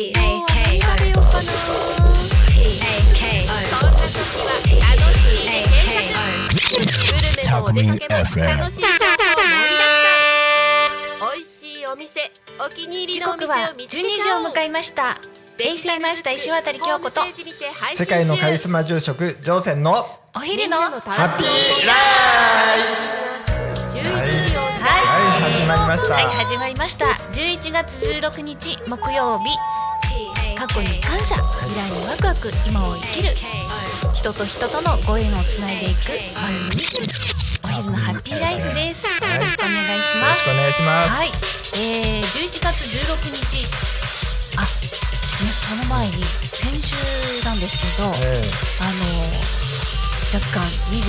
お出かけも楽しい情報盛りだくさん美味しいお店お気に入り時のお店刻はを見つけ12時ちゃおう。を迎えました衛星マスター石渡京子と世界のカリ中スマ住職乗船のお昼のハッピーライ11時を過はい始まりました。はい始まりました。11月16日木曜日過去に感謝。未来にワクワク今を生きる。人と人とのご縁をつないでいく。番組。お昼のハッピーライフです。よろしくお願いします。よろしくお願い。しますはい、えー、11月16日。あ、ね、その前に先週なんですけど、えあの若干20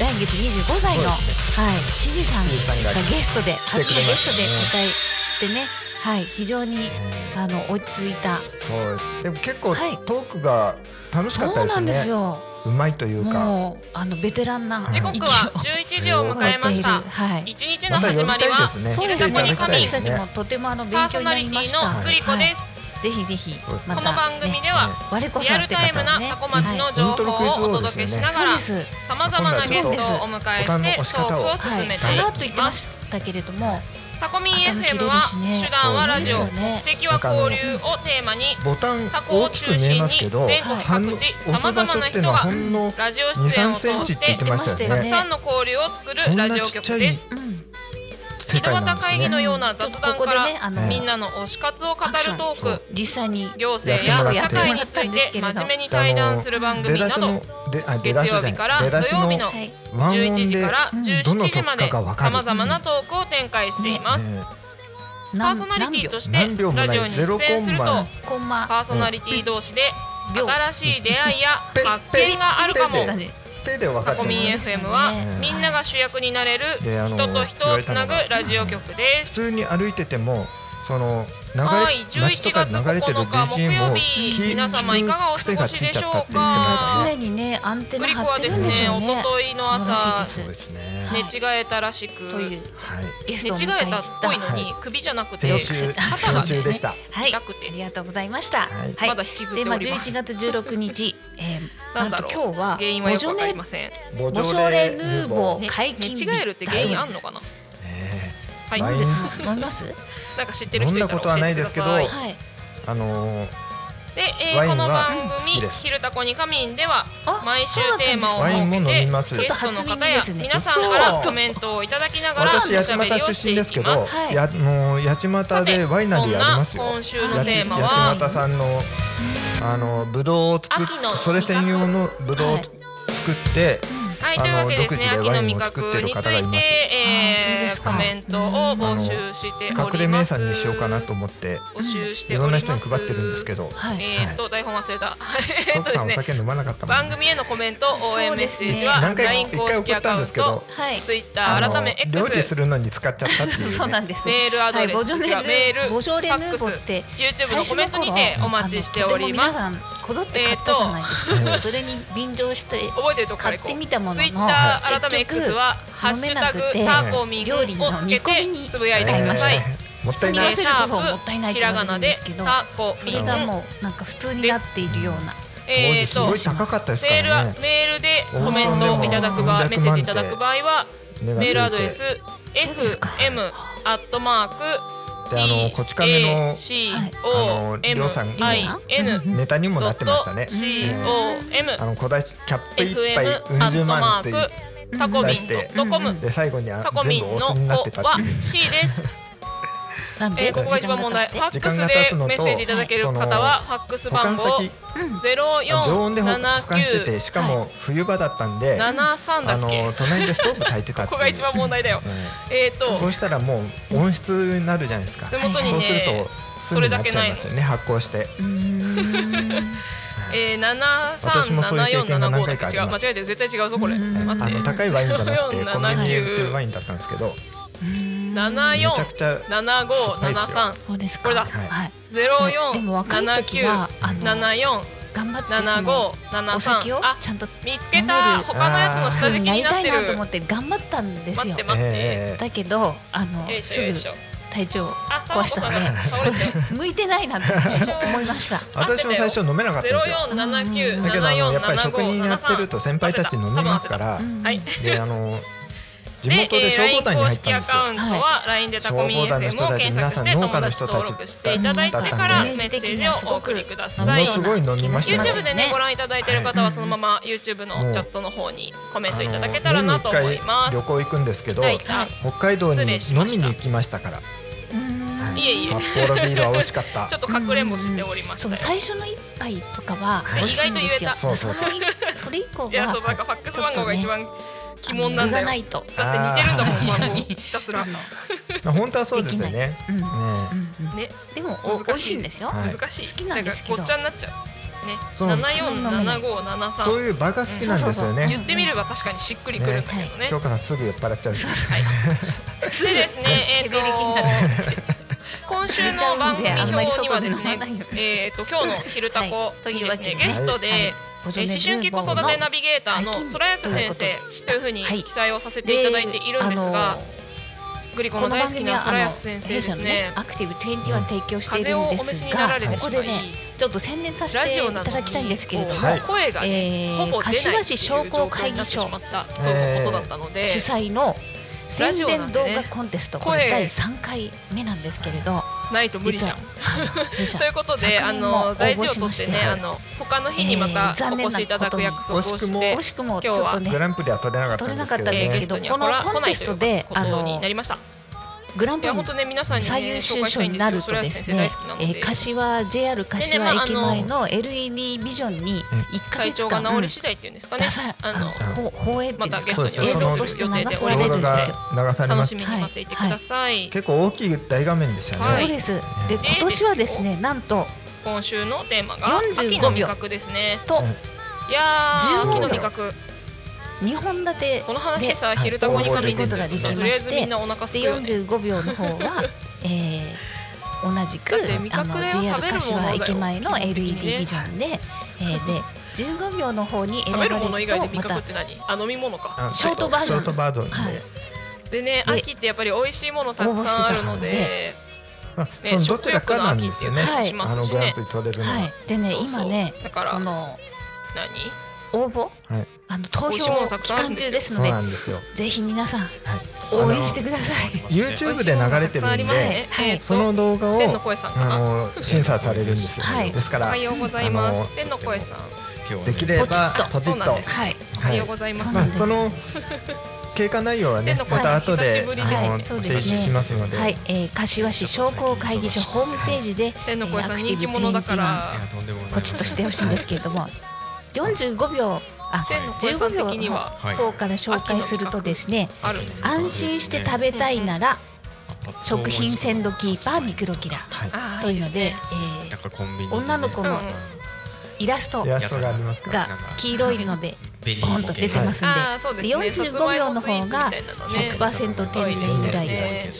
来月25歳の、そうですはい知事さんががゲストで初のゲストで迎えてね、はい非常にあの落ち着いた。えそうです。でも結構はい。トークが楽しかったですそうなんですねよ。うまいというか。もうあのベテランなはい。時刻は11時を迎えました。はい。一日のまた呼び始まりはたいですね。そうですね。神私たちもとてもあのパ勉強になーソナリテりました。ィのグリコです。ぜひぜひまたこの番組では我こリそってアルタイム方はね。なタコ町の情報をお届けしながらそうです。さまざまなゲストをお迎えしてトークを進はい。めてさらっと言ってますしたけれども、タコミン FM るは手段はラジオ。目的は交流をテーマにボタコを中心に全国各地押す場所っていうのはほんのラジオ出演を通23センチしてたくね。さんの交流を作るラジオ局ですうん。世井戸端界なんですね。会議のような雑談からでねあのみんなの推し活を語るトーク実際に行政や社会について真面目に対談する番組など月曜日から土曜日のはい。ワンオン11時でからうん17時までさまざまなトークを展開しています。ねパーソナリティとしてラジオに出演するとパーソナリティ同士で秒新しい出会いやペ発見があるかもペペペで分かタコミンっちゃいます FM はねみんなが主役になれる人と人をつなぐラジオ局です。普通に歩いててもその流れ、はい街とか11で流れてる月9日 BGM を木曜日。聞皆様いかがお過ごしでしょうか？常にねアンテナグリコは張ってるんですね。一でしょうね。昨日の朝素晴らしいそうでですね。寝違えたらしく寝違ええたっぽいのには首じゃなくて肩が先週でした。はい。痛くて。ありがとうございました。はい。まだ引きずって11おります。月16日、えー、なんと今日は原因はよくわかりボません。ボジョレヌーボーね解禁日寝違えるって原因あんのかなねはい。ワイン？飲みます？なんか知ってる人いたら教えてください。飲んだことはないですけどはい。あのーで、えー、ワインはこの番好き組「です。ひるたこに仮眠」ではあ毎週テーマをワインも設けて飲みます。ゲストの方や皆さんからコメントをいただきながらおしゃ私八べりをして幡出身ですやあの八幡さてでワイナリーありますよ。今週の八テーマは？八幡さんのあのブドウを作っ秋の味覚。それ専用のブドウをはい。作って、はい、というわけでですね、あの独自で秋の味ワインを作ってる覚について、方がいますえー、あーそうですかコメントを募集してお隠れ名。産にしようかなと思って募集していろんな。人に配ってるんですけど、はい。えーっと、台本忘れた。えーっと徳さんおですね、酒飲まなかったもん番組へのコメント、応援メッセージそうは LINE 一公回送った式アカウンんですけどト、、はい。Twitter あの改め料理 X するのに使っちゃったっていう、ね、そうなんです。メールアドレス、はいボジョレ違うメール、ボジョレヌーファックスボって、YouTube のコメントにてお待ちしております。こぞって買ったじゃないですか。それに便乗して覚えてると買って。みたものの、ツイッター改め結局 X はハッシュタグ飲めなくてターコミン料理のをつけ煮込みにてつぶやいてください。えーもったい見ないシャもったいないープひらがなでタコそミンれがもうなんか普通になっているような。えーとすごい高かったですかメールはらねメールでコメントをいただく場合、うんメッセージいただく場合はメールアドレス fm アットマークであのこち亀の c あのりょうさん n ネタにもなってましたね。あの小出しキャップ一杯うん十万ってークタコミンドットコムで最後に全部お酢になってたっていう。C です。なんで？えー、ここが一番問題。ファックスでメッセージいただける方はファックス番号先。ゼロ常温で保保管してて四しかも冬場だったんで、七三だあっけ？の。隣でストーブ炊いてた。ここが一番問題だよ。ええっと。ーそうしたらもう温室になるじゃないですか。手元にそうするねと炭になっちゃいますよね発酵して。えー、七三七四七五だっけ違う間違えてる。絶対違うぞこれ。あの高いワインじゃなくて4コンビニで売ってるワインだったんですけど、七四。七五七三。そうですか。これだ。ゼロで四七九七四頑張って七五そ七のお酒を三あちゃんと見つけた。他のやつの下敷きになってる。なりたいなと思って頑張ったんですよ。待って。待って。えだけどあのすぐ体調あ壊したの向いてないなと思いました。私も最初飲めなかったんですよ。ゼロ四七九だけどやっぱり職七五人やってると先輩たち飲みますからうんはい。であの地で、元で消防団に入ったんですよ。公式アカウントは LINE でタコミン FM を検索して友達登録していただいてからメッセージをお送りください。すごい飲みました YouTube でねご覧いただいている方はそのまま YouTube のチャットの方にコメントいただけたらなと思います。旅。行行くんですけど北海道に飲みに行きましたから。うんい。えい。え札幌ビールは美味しかった。ちょっとかくれんぼしておりましそうたよ。最初の一杯とかははい美味しいんですよ。意外と言えた。それ以降いやそうはなんかファックス番号が一番鬼門なんだよ。だって具がないと似てるんだもんあー番号ひたすら。本当はそうですよね。うんねうんうん。ね。でもお難しい。美味しいんですよ。はい。難しい。好きなんですけど。だからごっちゃになっちゃう。ね。そう。七四七五七三。そういう場が好きなんですようん。ね言ってみれば確かにしっくりくるんだけどね。京香さんすぐ酔っ払っちゃうしでですね、えっ、と今週の番組表にはですねえっと今日の昼タコにで。すね、ゲストで、思春期子育てナビゲーターのはい空安先生というふうにはい。記載をさせていただいているんですが、グリコの大好きな空安先生ですね。アクティブ21提供しているんですお召しにならがここでねちょっと宣伝させラていただきたいんですけれども、はい。声がね、えーほぼ出ないっていう柏市商工会議所状況になってしまったということだったので、主催のラ宣伝動画コンテストこ声れ第3回目なんですけれどないと無理じゃん。ということで、あの大事を応募しまして。取ってね、あの他の日にまえーたお越しいただく約束をして惜、しくもち今日はょっとねグランプリは取れなかったんですけどね。えーゲストには来らこのコンテストで来ないということになりました。グランプリ本当ね皆さんに最優秀賞。になるとですね。えー柏 JR 柏まあ駅前の LED ビジョンに1ヶ体調が月間治り次第っていうんですかね。あのほ放映っていうんですかまたゲストに映像として流されるんですよ動画が流されます楽しみに待っていてください。結構大きい大画面でしたはいねそうですで今年はですねなんと今週のテーマが45秋の味覚ですね。といやー15秋の味覚。2本立てこの話さで昼タコにすることができましてとりあえずみんなお腹すくでよね。45秒の方は、えー同じくあの JR 食べるものだ柏よ駅前の LED ねビジョンで、えーで15秒の方に選ばれる食べるもの以外で味とまた覚って何？あ飲み物か。あショートバージョンはいでねで秋ってやっぱり美味しいものたくさんあるので。あねどちらかなんですよね、食欲の秋っていう感じしますしねあのグランプリ取れるのは、はいでね今ねだからその何？応募、はい。あの投票期間中ですのでぜひ皆さんはい、応援してください。YouTube で流れてるんでその動画を天の声さんかな？あの審査されるんですよ、はい。ですからおはようございます。天の声さん。今日できればポチッと。ポチッとそうなんです。はいおはようございます。まあ、その経過内容はね また後で、久しぶりですね。あのそうですね提示しますので、はい、えー、柏市商工会議所ホームページで、天の声さんえーアクティブ人気者だか21ら。いやとんでもないポチッとしてほしいんですけれども、45秒。あ天の声さん15秒の方から紹介するとですね。安心して食べたいなら食品鮮度キーパーミクロキラーというので、女の子のイラストが黄色いのでポンと出てますんで、あーそうですね。45秒の方が100%天然由来ね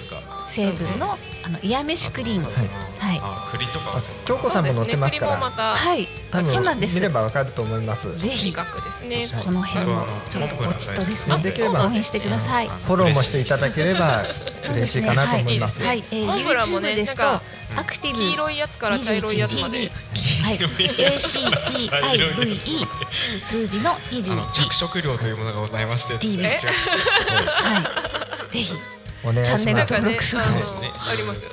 成分のあのイヤメシクリーム、はい。はい。あ栗とか。あ京子さんも載ってますから。たはい、多そうなんです。分見ればわかると思います。ぜひ。味覚ですね。この辺をちょっとポチッとです。ねできれば応援してください。フォローもしていただければ嬉しい。かなと思います。はい、えー、YouTube ですとアクティブ黄色いやつから茶色いやつまで。はい、ACTIVE 数字のあの21着色料というものがございましてはい、ぜひチャンネル登録数を。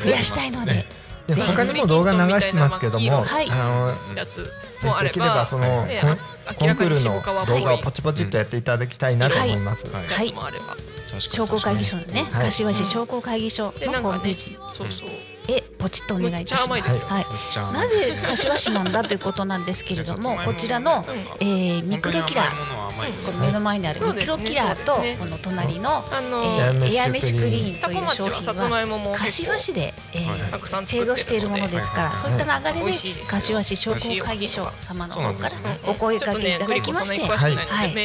増やしたいので、で他にも動画流してますけども、はい。あのやつもあれできればば、そのねコンあコンクールの動画をポチポチっとやっていただきたいなと思います。はい。やつもあれば。商工会議所のね、はい。柏市商工会議所で、なのんかね、ホームページ。そうそう。へポチッとお願いいたしま。す。はい。なぜ柏市なんだということなんですけれども、こちらの、えー、ミクロキラー、この目の前にあるミクロキラーとこの隣の、あの、えー、エアメシクリーンという商品はまいもも結構柏市で、えー製造しているものですから、はいそういった流れで柏市商工会議所様の方からお声かけいただきまして、はい。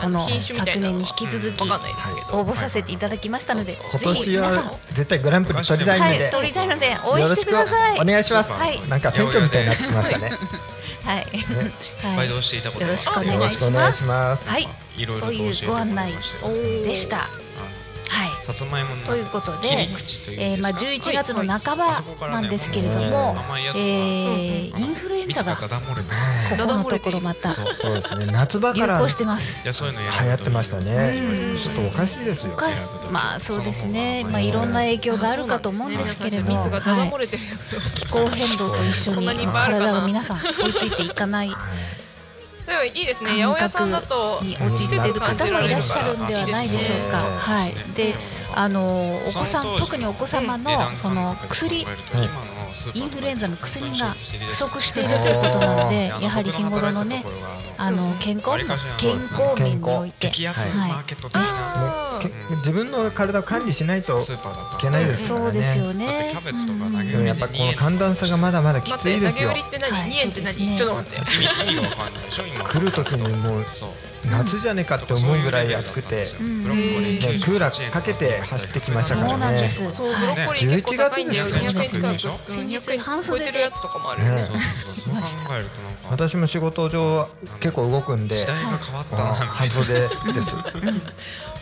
この昨年に引き続き。応募させていただきましたので、ぜ今ひ皆さん年は絶対グランプリ取りたいので、はい、ので応援してよろしくください。お願いします。はいなんか選挙みたいになってきました ね。はい。はい。バイトをしていたことがよろしくお願いします。はい。いろいろとご案内でした。はい。さつまいものということで切り口といえーまあうんですか11月の半ばなんですけれども、甘いやつえインフルエンザがここのところまたそうそうですね。夏場流から流行してます。いやそういうのやると行ってましたうん。ねちょっとおかしいですよおかしまあそうですね、まあ、いろんな影響があるかと思うんですけれども、はい気候変動と一緒に体が皆さん追いついていかないでもいいですね。八百屋さんだとに陥っている方もいらっしゃるんではないでしょうか。うんはい、であのお子さん特にお子様のその薬インフルエンザの薬が不足しているということなのでやはり日頃のねあの健康健康面において。激安マーケット的もなうけ自分の体を管理しないとスーパーだといけないですからそうですよね。でもやっぱこの寒暖差がまだまだきついですよ。売りって何？はい2円って何？ちょっと待って。来る時にもうそう夏じゃねえかって思うぐらい暑くてねクーラーかけて走ってきましたからね。そうなんです。よ11 200円近く。でしょ？うん200円半袖で。超えてるやつとかもあるよね。ね。そうそうそうそう考えるとなんか私も仕事上結構動くんで時代が変わったあな半袖です。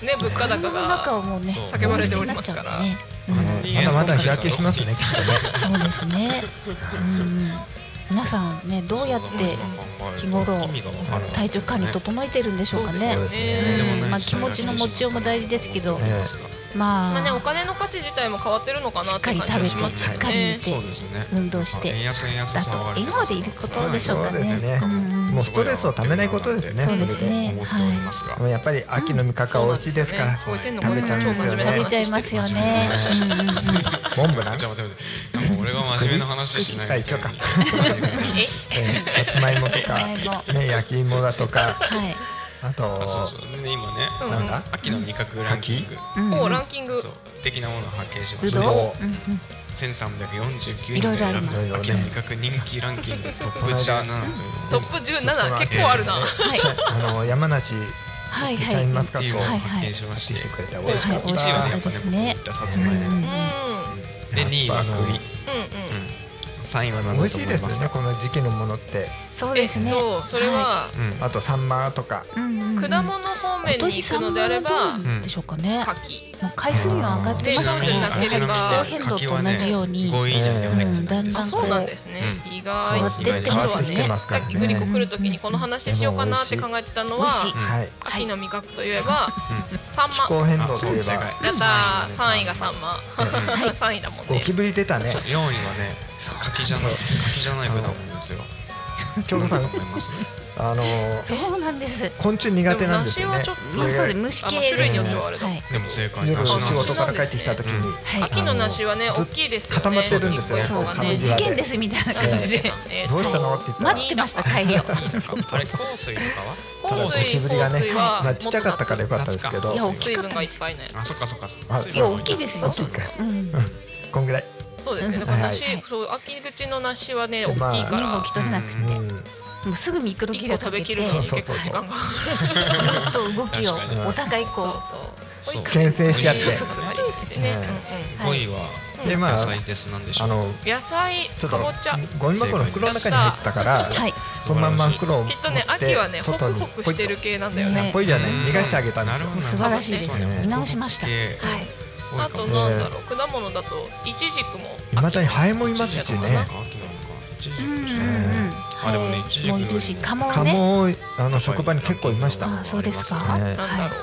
ね物価高世の中がをもうねそう。叫ばれておりますから。ねうんまだまだ日焼けしますねきっとね。そうですね。うん、皆さんねどうやって日頃体調管理整えてるんでしょうかね。まあ気持ちの持ちようも大事ですけど、えままあねおあ金の価値自体も変わってるのかなって感じがしますよしっかりね食べてそうですね。運動して円安円安だと笑顔でいることでしょうかね。もうストレスをためないことですね。そうですね。思っておりますが。でもやっぱり秋の味覚は美味しいですから。食べちゃうんですよね。食べちゃいますよね。モンブラン俺が真面目な話しないみ たいにえ？ーさつまいもとかね焼き芋だとか。はい。あとあそうそう。で今ねうん。なんだ？秋の味覚ランキング。うん。おランキング。そう。的なものを発見しました。ねう。うんうん1349いろいろ人が選ぶ秋の味覚人気ランキング。トップ17というトップ17結構あるな。はい。あの山梨はいシャインはい。マスカットを発見しましてしてくれたで美味しかった1位はねやっぱね僕ですね。言ったさつまいもで2位は栗。うん。うん3位は何美味しいだと思いまか？ですすねこの時期のものって。そうですね。えっとそれはうん。あとサンマとか。うんうんうん。果物方面に行くのであればでしょうかね。柿もう海水温上がってますから、でやはり気候変動と同じように、5位以内には入ってないうんだんあそうなんですね。意外変わってってますね実はね。さっきグリコ来る時にこの話しようかなって考えてたのは美味しい。はい。秋の味覚といえばサンマ。気候変動といえば。あそう正解やったー。3位がサンマ。3位だもんね。ゴキブリ出たね。そう4位はね柿じゃない柿じゃない果物ですよ。京子さん。思います？あのーそうなんです。昆虫苦手なんですよね。梨はちょっとまあでそうで虫系種類ですね。によってはあれだはい。でも正解夜梨仕なんです事から帰ってきた時に。はい。秋の梨はねず大きいですよね。固まってるんですよ事件ですみたいな感じで、えーどうしたのって言ったら。待ってました帰りを。あれ香水とかは？香ただゴ水。香キブリがね水はまあちっちゃかったからよかったですけど。いや大き水分がいっぱいねあそっかそっか。あ大きいですよ。うん。こんぐらいそうですね。だうん。からはい梨そう秋口の梨はねまあ大きいから。身動き取れなくて、うん。もうすぐミクロキロかけて、べきるのにず結構時間が。っと動きをお互いこそう牽制し合って。そうそうそう。ありですねうん。はい。5位はでまあ野菜です。なんでしょう。あの野菜ちょっとかぼちゃ。ゴミ箱の袋の中に入ってたから。そのまんま袋を持きっとね秋はねホ外にクホクしてる系なんだよね。ぽいじゃない？うん逃がしてあげたんです素晴らしいです。ね。見直しました。はい。であとなんだろう果物だとイチジクもいまだにハエもいますしね。あでもね一時期もういるし、カモあの職場に結構いましたあそうですか。ね。なんだろう。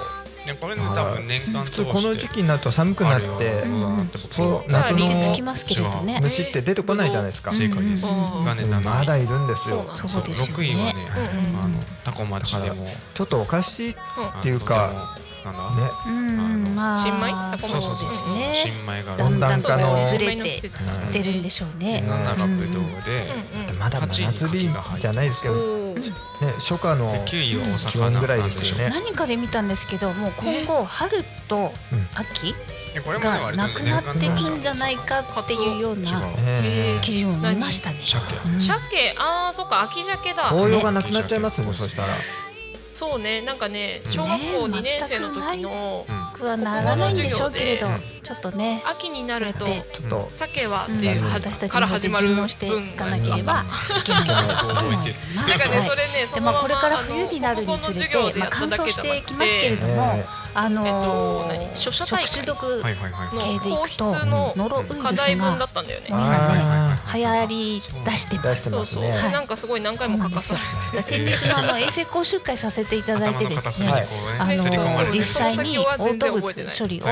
これね多分年間普通この時期になると寒くなってそう夏の。虫って出てこないじゃないですか。正解ですま7だいるんですよ。そうなんそうですよね。6位はねあのタコ町でも。ちょっとおかしいっていうかなんだ？ね。うん、まあ。新米？そうそうそう。です新ね。米が。だんだんそうだよねずれて出るんでしょうね。7がブドウでうんうん。まだ真夏日じゃないですけど。ね初夏の9位はお気温ぐらいでしょうですよね。何かで見たんですけど、もう今後春とうん。秋がなくなっていくんじゃないかっていうようなえ記事を見ましたね。鮭。うん。鮭。あーそっか秋鮭だ。紅葉がなくなっちゃいますねそしたらそうねなんかね小学校2年生の時のくはならないんでしょうけれどうんちょっとね。秋になるとちょっと。鮭はってうん。いうは私たちからも始まる順応していかなければ いけないと思います。なんかね、はいそれままもこれから冬になるにつれて、まあ、乾燥してきますけれども、あの食中毒系。でいくとノロウイルスが今ねあ流行り出してー出してそうそう、ますね。はい。なんかすごい何回も書かされて。先日のあの衛生講習会させていただいてですね、はい。あの実際に嘔吐物処理をこ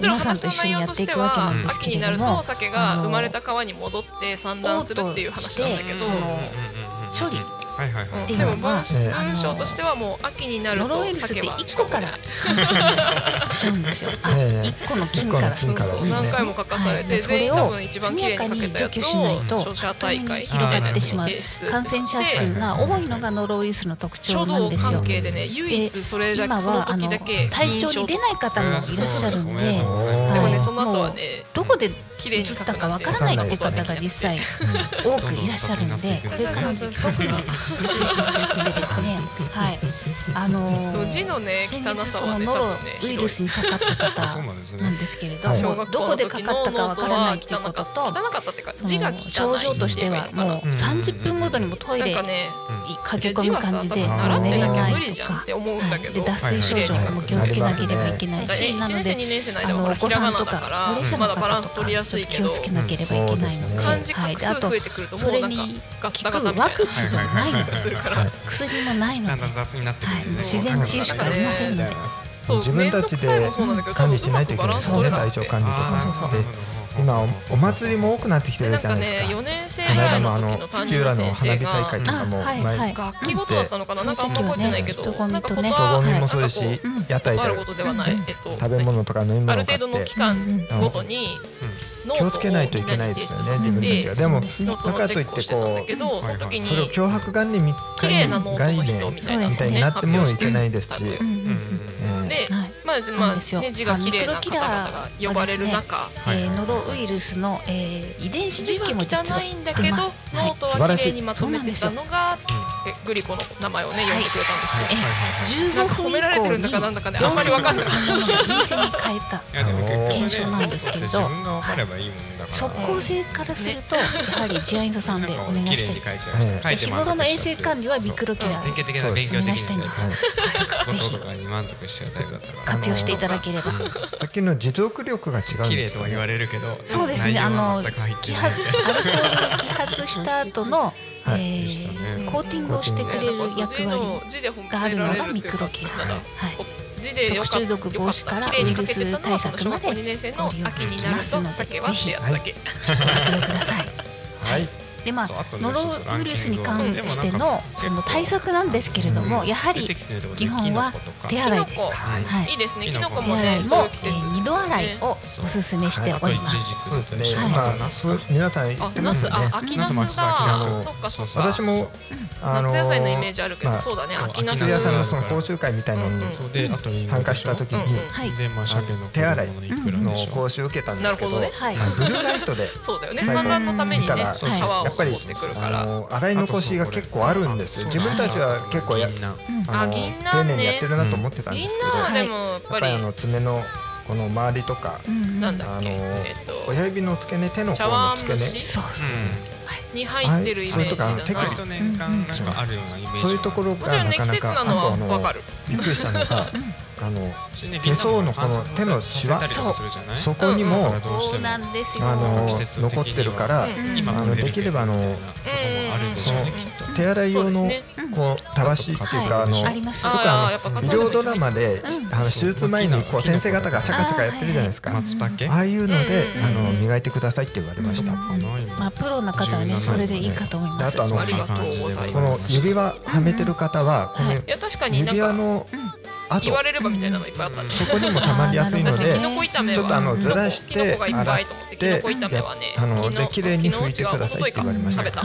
う皆さんと一緒にやってていくわけなはんですけ秋になるれどもと鮭が生まれた川に戻って産卵するっていう話なんだけど、その処理はいはいはい。でも文ええ文章としてはもう秋になるノロとウイルスって鮭は1個から。しちゃうんですよ。あええ。1個の菌から。一個の菌から。そう何回も書かされて、はい。それを速やかに除去しないをと広がってしまう。感染者数が多いのがノロウイルスの特徴なんですよ。関。係でね唯一それだ今けそのはあの時だけ体調に出ない方もいらっしゃるんで、でもね。はいその後はねどこで綺麗に移ったかわからないって方が実際多くいらっしゃるので、これからの時期特に注意してほしくてですね、はい、あのーそう字のね汚さはねそのノロ多分ねウイルスにかかった方なんですけれどはい。も、どこでかかったかわからないっていうことと、汚かったっていうかそ字が汚いの症状としてはもう30分ごとにもトイレなんかね駆け込む感じで字はさ多分習ってなきゃ無理じゃんとか。って思うんだけど、で脱水症状とかも気をつけなければいけないし、な1年生ので2年生の間あのお子さんとか高齢者まの方とだバランス取りやか気をつけなければいけないので、はい、であと数増えてくるとそれに効くワクチンがないので薬もないので自然治癒しかありませんので。そう。自分たちで管理しないといけない。ですよね。体調管理とか。で今おお祭りも多くなってきてるじゃないですねか4年生このぐのの時の担土浦任の先花火大会がとかもあはい前はい。楽器ごとだったのかななんかあんま覚えてないけどその時はね。なんか人混みとね人混みもそうですし屋台で食べ物とか飲みあ物る程度のを買って期間ごとにノ気をートをつけないといけないですよね自分たちてがでもそうですねノートのチェックをしてこうその時にそれを脅迫観念みたいになってもいけないですし、でえはい。まあまあなんですよ。ね字が綺麗な方々が呼ばれる中。えーノロウイルスの、えー遺伝子実験も実は汚いんだけどノートは綺麗にまとめてたのがえグリコの名前をね呼んでくれたんですよ。15なんか褒分以められてるんだかなんだかねあんまりわかんない。陰性に変えた。検証なんですけれど自分が分かればいいもんだから。即効性からするとやはりジアインソさんでお願いしたい綺麗に書いちゃうええ書いて満足しちゃって日頃の衛生管理はミクロキラ典型的なそう勉強的お願い。したいんですはい。こととかに満足しちゃうタイプだったから。活用していただければ。さっきの持続力が違うんですよね。綺麗とは言われるけどそうですね。あの揮発 アルコールを揮発した後の、えはい。でしたーね。コーティングをしてくれる役割があるのがミクロキラなんだはい。食中毒防止からウイルス対策までその小学校2年生の秋になると酒はってやつだけ活用ください。はい でまあノロウイルスに関してのその対策なんですけれどもやはり基本は手洗い。で、はい。はい。いいですね。キノコ手も洗いもねそういう季節えー二度洗いをおすすめしております。そうですね、はいまあそう皆さん言あって秋ナスだナスナスそっかそっか私もあ夏野菜のイメージあるけどまあそうだね秋ナス夏野菜のその講習会みたいなのに参加した時に手洗いの講習を受けたんですけどなるほどねはいまあブルーライトでそうだよねはい産卵のためにね見たらシャワやっぱりーを持ってくるかあらの洗い残しが結構あるんです自分たちは結構やああの丁寧にやってるなと思ってたんで銀すけど、でもやっぱり。あの爪のこの周りとかあのえっと。親指の付け根手の甲の付け根。そうそう。に入ってるイメージだはいそれと年間なんかあるようなイメージそういうところがなかなかあとあのはわかる。びっくりしたのがあの手手相のこの手のシワそこにも。あの残ってるからうん。今あのできればあのその手洗い用のこうたわしっていうかはいあのあります。よくあの医療ドラマでうん。あの手術前にこう先生方がシャカシャカやってるじゃないですか。ああいうのでうん。あの磨いてくださいって言われました。まあプロの方はねそれでいいかと思います。であとあのこの指輪はめてる方はこの指輪の跡言われればみたいなのいっぱいあったねそこにもたまりやすいので私キノコ炒めちょっとあのはずらしてキノコがいっぱいと思ってキノコ炒めはねあので綺麗に拭いてくださいって言われました。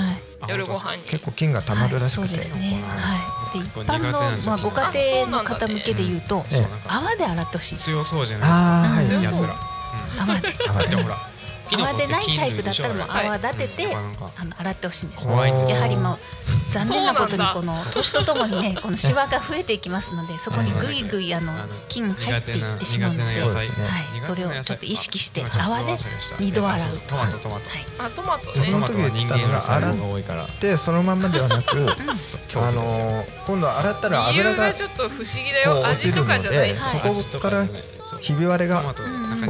夜ご飯。に結構菌がたまるらしくて。はい。そうですね。はい。で一般のまあご家庭の方向けで言うとええ泡で洗ってほしい。強そうじゃないああはい。強そう。ですかやつら泡で。泡で。で。ほらキノコって泡でないタイプだったらもう泡立てて、あの洗ってほしいんです。怖いんです。よやはりもう残念なことにそうこの年とともにね このシワが増えていきますのでそこにぐいぐい。あの菌入っていってしまうので、すねはい、それをちょっと意識してあ泡で二度洗う。そうトマトトマト。はい、あトマトそねの時言たのが洗っが多いから。てそのまんまではなく あのー今度洗ったら油ががちょっと不思議だよ。味と落ちるのかじゃない。ではい。そこからひび割れが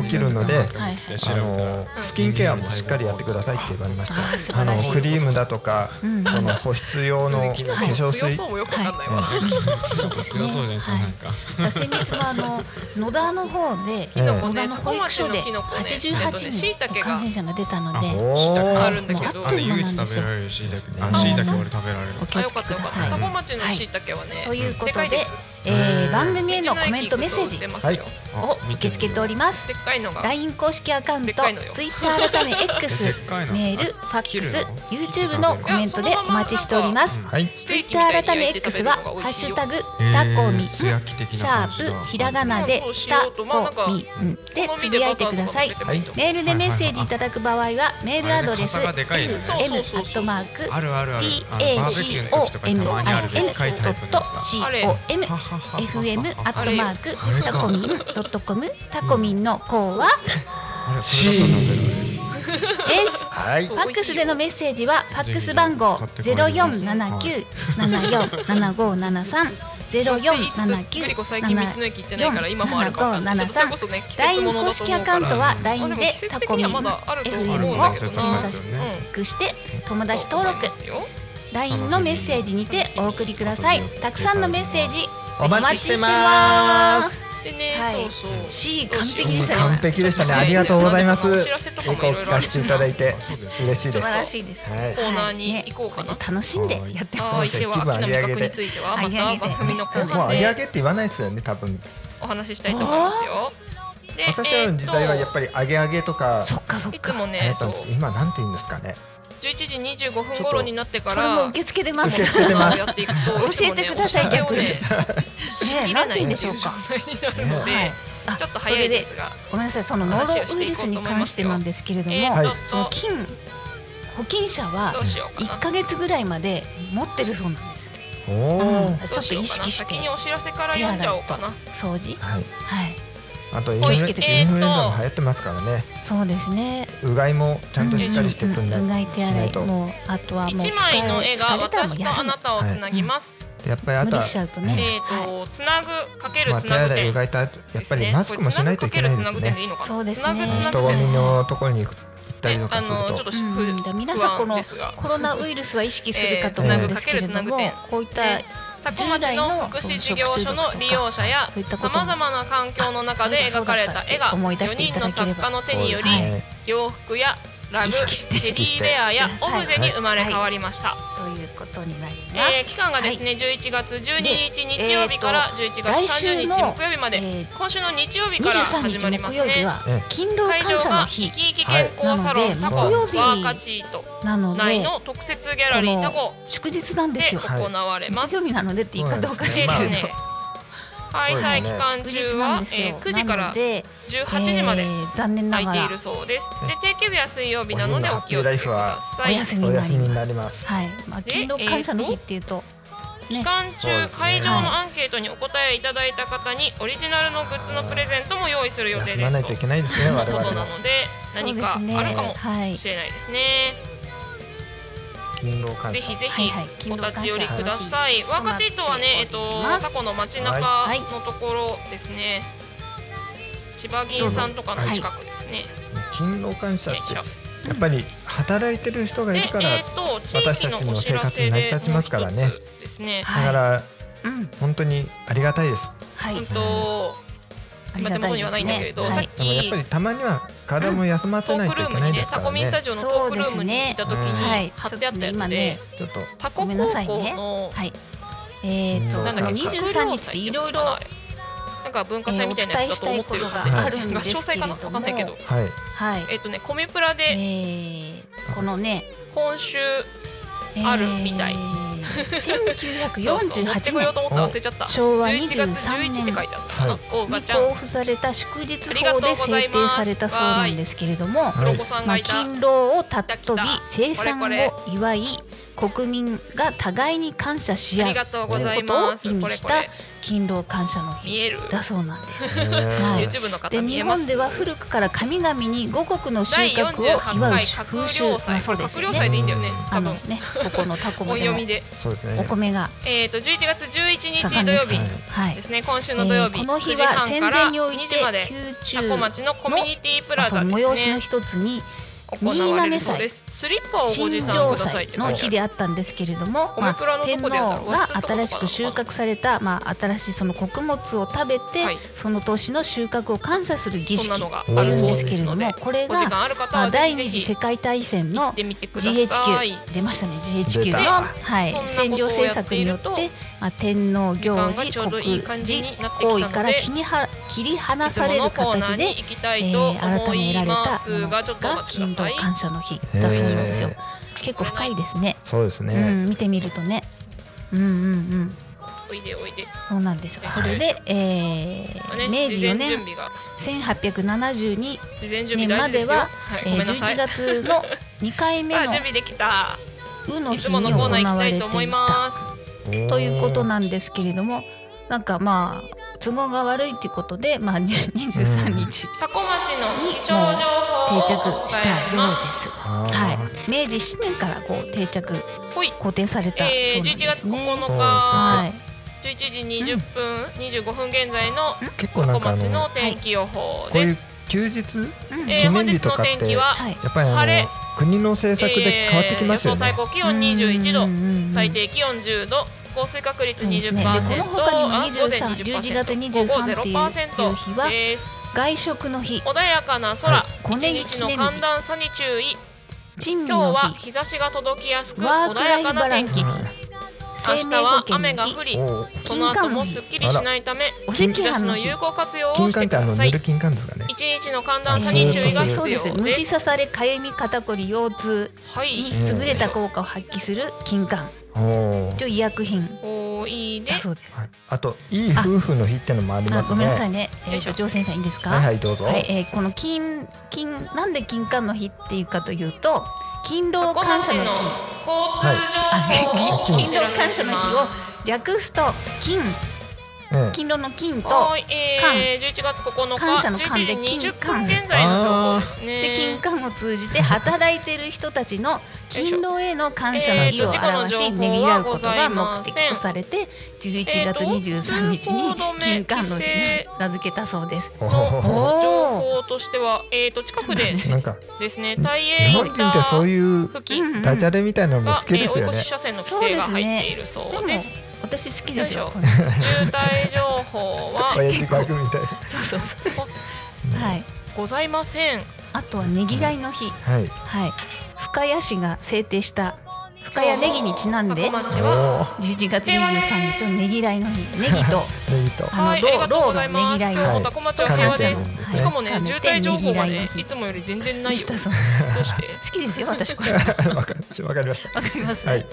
起きるのであのースキンケアもしっかりやってくださいって言われました。あのクリームだとかうん。この保湿用の化粧水。強そうもよくわかんないわ、強そうじゃないですかなんか先日もあの 野田の方で野田の保育所でタコ町のキノコねえっとね88椎茸が人の感染者が出たのでおあーるんだけどあっと唯一食べられるしいたけあしいたけ俺食べられる。お気をつけください。町の椎茸はね、ということでえー番組へのコメントメッセージ。を受け付けております。LINE 公式アカウント Twitter 改め X メールファックス YouTube のコメントでお待ちしております。Twitter 改め X はハッシュタグタコミンシャープひらがなでタコミンでつぶやいてください。はい。メールでメッセージいただく場合はメールアドレスあれね傘がでか。いよね fm アット fm アットマークタコミンドットコムタコミンの項はあれそれだとなんだよね。です。はい。ファックスでのメッセージはファックス番号ゼロ四七九七四七五七三ゼロ四七九グリコ最近道の駅行ってないから今もあるかわかんないちょっとそれこそね季節 LINE 物だ公式アカウントはあで LINE もでタコミン FM を検索うん。して友達登録。そう思いますよ LINE のメッセージにてお送りください。たくさんのメッセージお待ちしてます。でね、はい。そうそう。C 完璧でしたね。完璧でしたね。ありがとうございます。お知らせとかもエコー聞かせていただいてそうです素晴嬉しいです。らしいです。はい。コーナーに行こうかな。はいね楽しんでやってます。はい、では気分秋の味覚についてはま上げ上げた番組の後もう上げ上げって言わないですよね多分。お話ししたいと思いますよ。で私らの時代はやっぱり上げ上げとかそっかそっか。いつもね今なんて言うんですかね11時25分頃になってかそれもら受け付けてます。受け付けてますやっていくと 教えてくださいつもねないっていうね状態になるのはいで、あちょっと早いですが、ごめんなさいそのノロウイルスに関してなんですけれども、えはいーそのと、菌保菌者はどうしようかな。1。ヶ月ぐらいまで持ってるそうなんです。よおうんおちょっと意識して先にお知らせから読んじゃおうかな。掃除？はい。はいあとインフルエンザも流行ってますからね。そうですね。うがいもちゃんとしっかりしてうんくんなうん。うがい手洗いもうあとはもう一枚の絵が私とあなたをつなぎます。やっぱりあとはしちゃうとね。えっと、つなぐかけるまあつなぐ点手洗いう。がいとあとやっぱりマスクもしないといけないですつなぐかけるつなぐ点でねいいのかな。そうですね。人点混みのところに行ったりとかすあのちょっるととふうん。だから皆さんこの不安ですが。コロナウイルスは意識するかと思うんですけれども、こういったでタコ町の福祉事業所の利用者やさまざまな環境の中で描かれた絵が思い出してい4ただければ。人の作家の手により洋服やラグ意識して。テディベアやオブジェに生まれ変わりました、ということになります。えー期間がですね、11月12日日曜日から11月来週30日の木曜日まで、えー今週の日曜日から23始日まりますね。勤労会場感謝のが日生き生き健康サロン、はいタコワ木曜日ーカチートなの内での特設ギャラリータコ祝日なんでですよ。行われます。木。曜日なのでって言い方おかしいで。すね。開催期間祝中は。えー9時からなので18時まで空いているそうです。で定休日は水曜日なのでお気をつけください。お休みおになります。はい。まあで勤労感謝の日っていうと期間中、会場のアンケートにお答えいただいた方にオリジナルのグッズのプレゼントも用意する予定ですといといけないですね我いうことなので何かあるかもはい。しれないですね。勤労感謝ぜひぜひお立ち寄りください。ワーカチートはね、えっとタコの街中はいのところですね。千葉銀さんとかの近くですね。勤労感謝ってやっぱり働いてる人がいでるから私たちの生活に成りで立ちますからねですね。はいだからうん。本当にありがたいですはいうん。とあ手元にはないんだけれどはい。さっでもやっぱりたまには体も休ませないといけないですからタコミンスタねジオのトークルームにいた時に貼ってあったやつでちょっとねちょっとタコごめんな高さいね。校のはい。えっとななんだっけ二十三日っていろいろなんか文化祭みたいなやつだと思ってるえーお伝えしたいことかがあるんですけれども詳細かな？わかんないけど。はい。はい。えっとねコミプラえでーこのね今週あるみたい。えー1948年。昭和23年。に交付された祝日法で制定されたそうなんですけれども、まあ、勤労を尊び生産を祝い国民が互いに感謝し合うことを意味した勤労感謝の日。だそうなんです。はい、で日本では古くから神々に五穀の収穫を祝う風習まあそうですよね。あのねここのタコもお米が。えっと11月11日土曜日ですね。今週の土曜日この日は戦前において宮中の催しの一つに新滑祭新庄祭の日であったんですけれども、まあ、天皇が新しく収穫された、まあ、新しいその穀物を食べて、はい、その年の収穫を感謝する儀式があるんですけれどもこれが、まあ、第二次世界大戦の GHQ 出ましたね GHQ の、はい、占領政策によってまあ、天皇行事国事行為から切りは切り離される形で、えー、改められたものが勤労感謝の日だそうなんですよ結構深いですねそうですね、うん、見てみるとね。うんうんうん。おいでおいで。そうなんですよ。それで、えー、明治4年1872年までは、はい、えー、11月の2回目の 準備できた。うの日に行われていたということなんですけれどもなんかまあ都合が悪いということで、まあ、23日多古町の気象情報定着したようです。はい、明治7年からこう定着固定されたそうなんですね。11月9日、はい、11時20分、うん、25分現在の結構なんか町の天気予報です。休日、記念日とかってやっぱり晴れ国の政策で変わってきますよね。最高気温21度、最低気温10度。降水確率20%、ね、この他にも23 11月23っていう日は外食の日。穏やかな空、はい、1日の寒暖差に注意。今日は日差しが届きやすく穏やかな天気明日は雨が降りその後もすっきりしないため日差しの有効活用をしてください。一日の寒暖差に注意が必要。です虫刺されかゆみ肩こり腰痛に優れた効果を発揮する金柑一応医薬品。おいいです。あといい夫婦の日ってのもありますね。ごめんなさいね。えっ、と上先生いいですか？はいどうぞ。はい、えー、この金金なんで金柑の日っていうかというと勤労感謝の日はい。勤労感謝の日を略すと金勤労の金とえー、11月9日感謝の間で金柑現在の情報ですね。で金柑を通じて働いている人たちの勤労への感謝の日を表しねぎらうことが目的とされて11月23日に金柑の日に名付けたそうです。情報としては、えー、と近くでですね大英インターそういうダジャレみたいなのも好きですよね。車線の規制が入っているそうです。私好きですよ。渋滞情報は。結構そうそうそう。はい。ございません。あとはねぎらいの日。はい。はい。深谷市が制定した深谷ネギにちなんで。11月23日のねぎらいの日。ネギと。あのローのねぎらいの？高松は平和です。しかもね渋滞情報がねいつもより全然ないよ。どうして？好きですよ私これ。わかりました。わかります。はい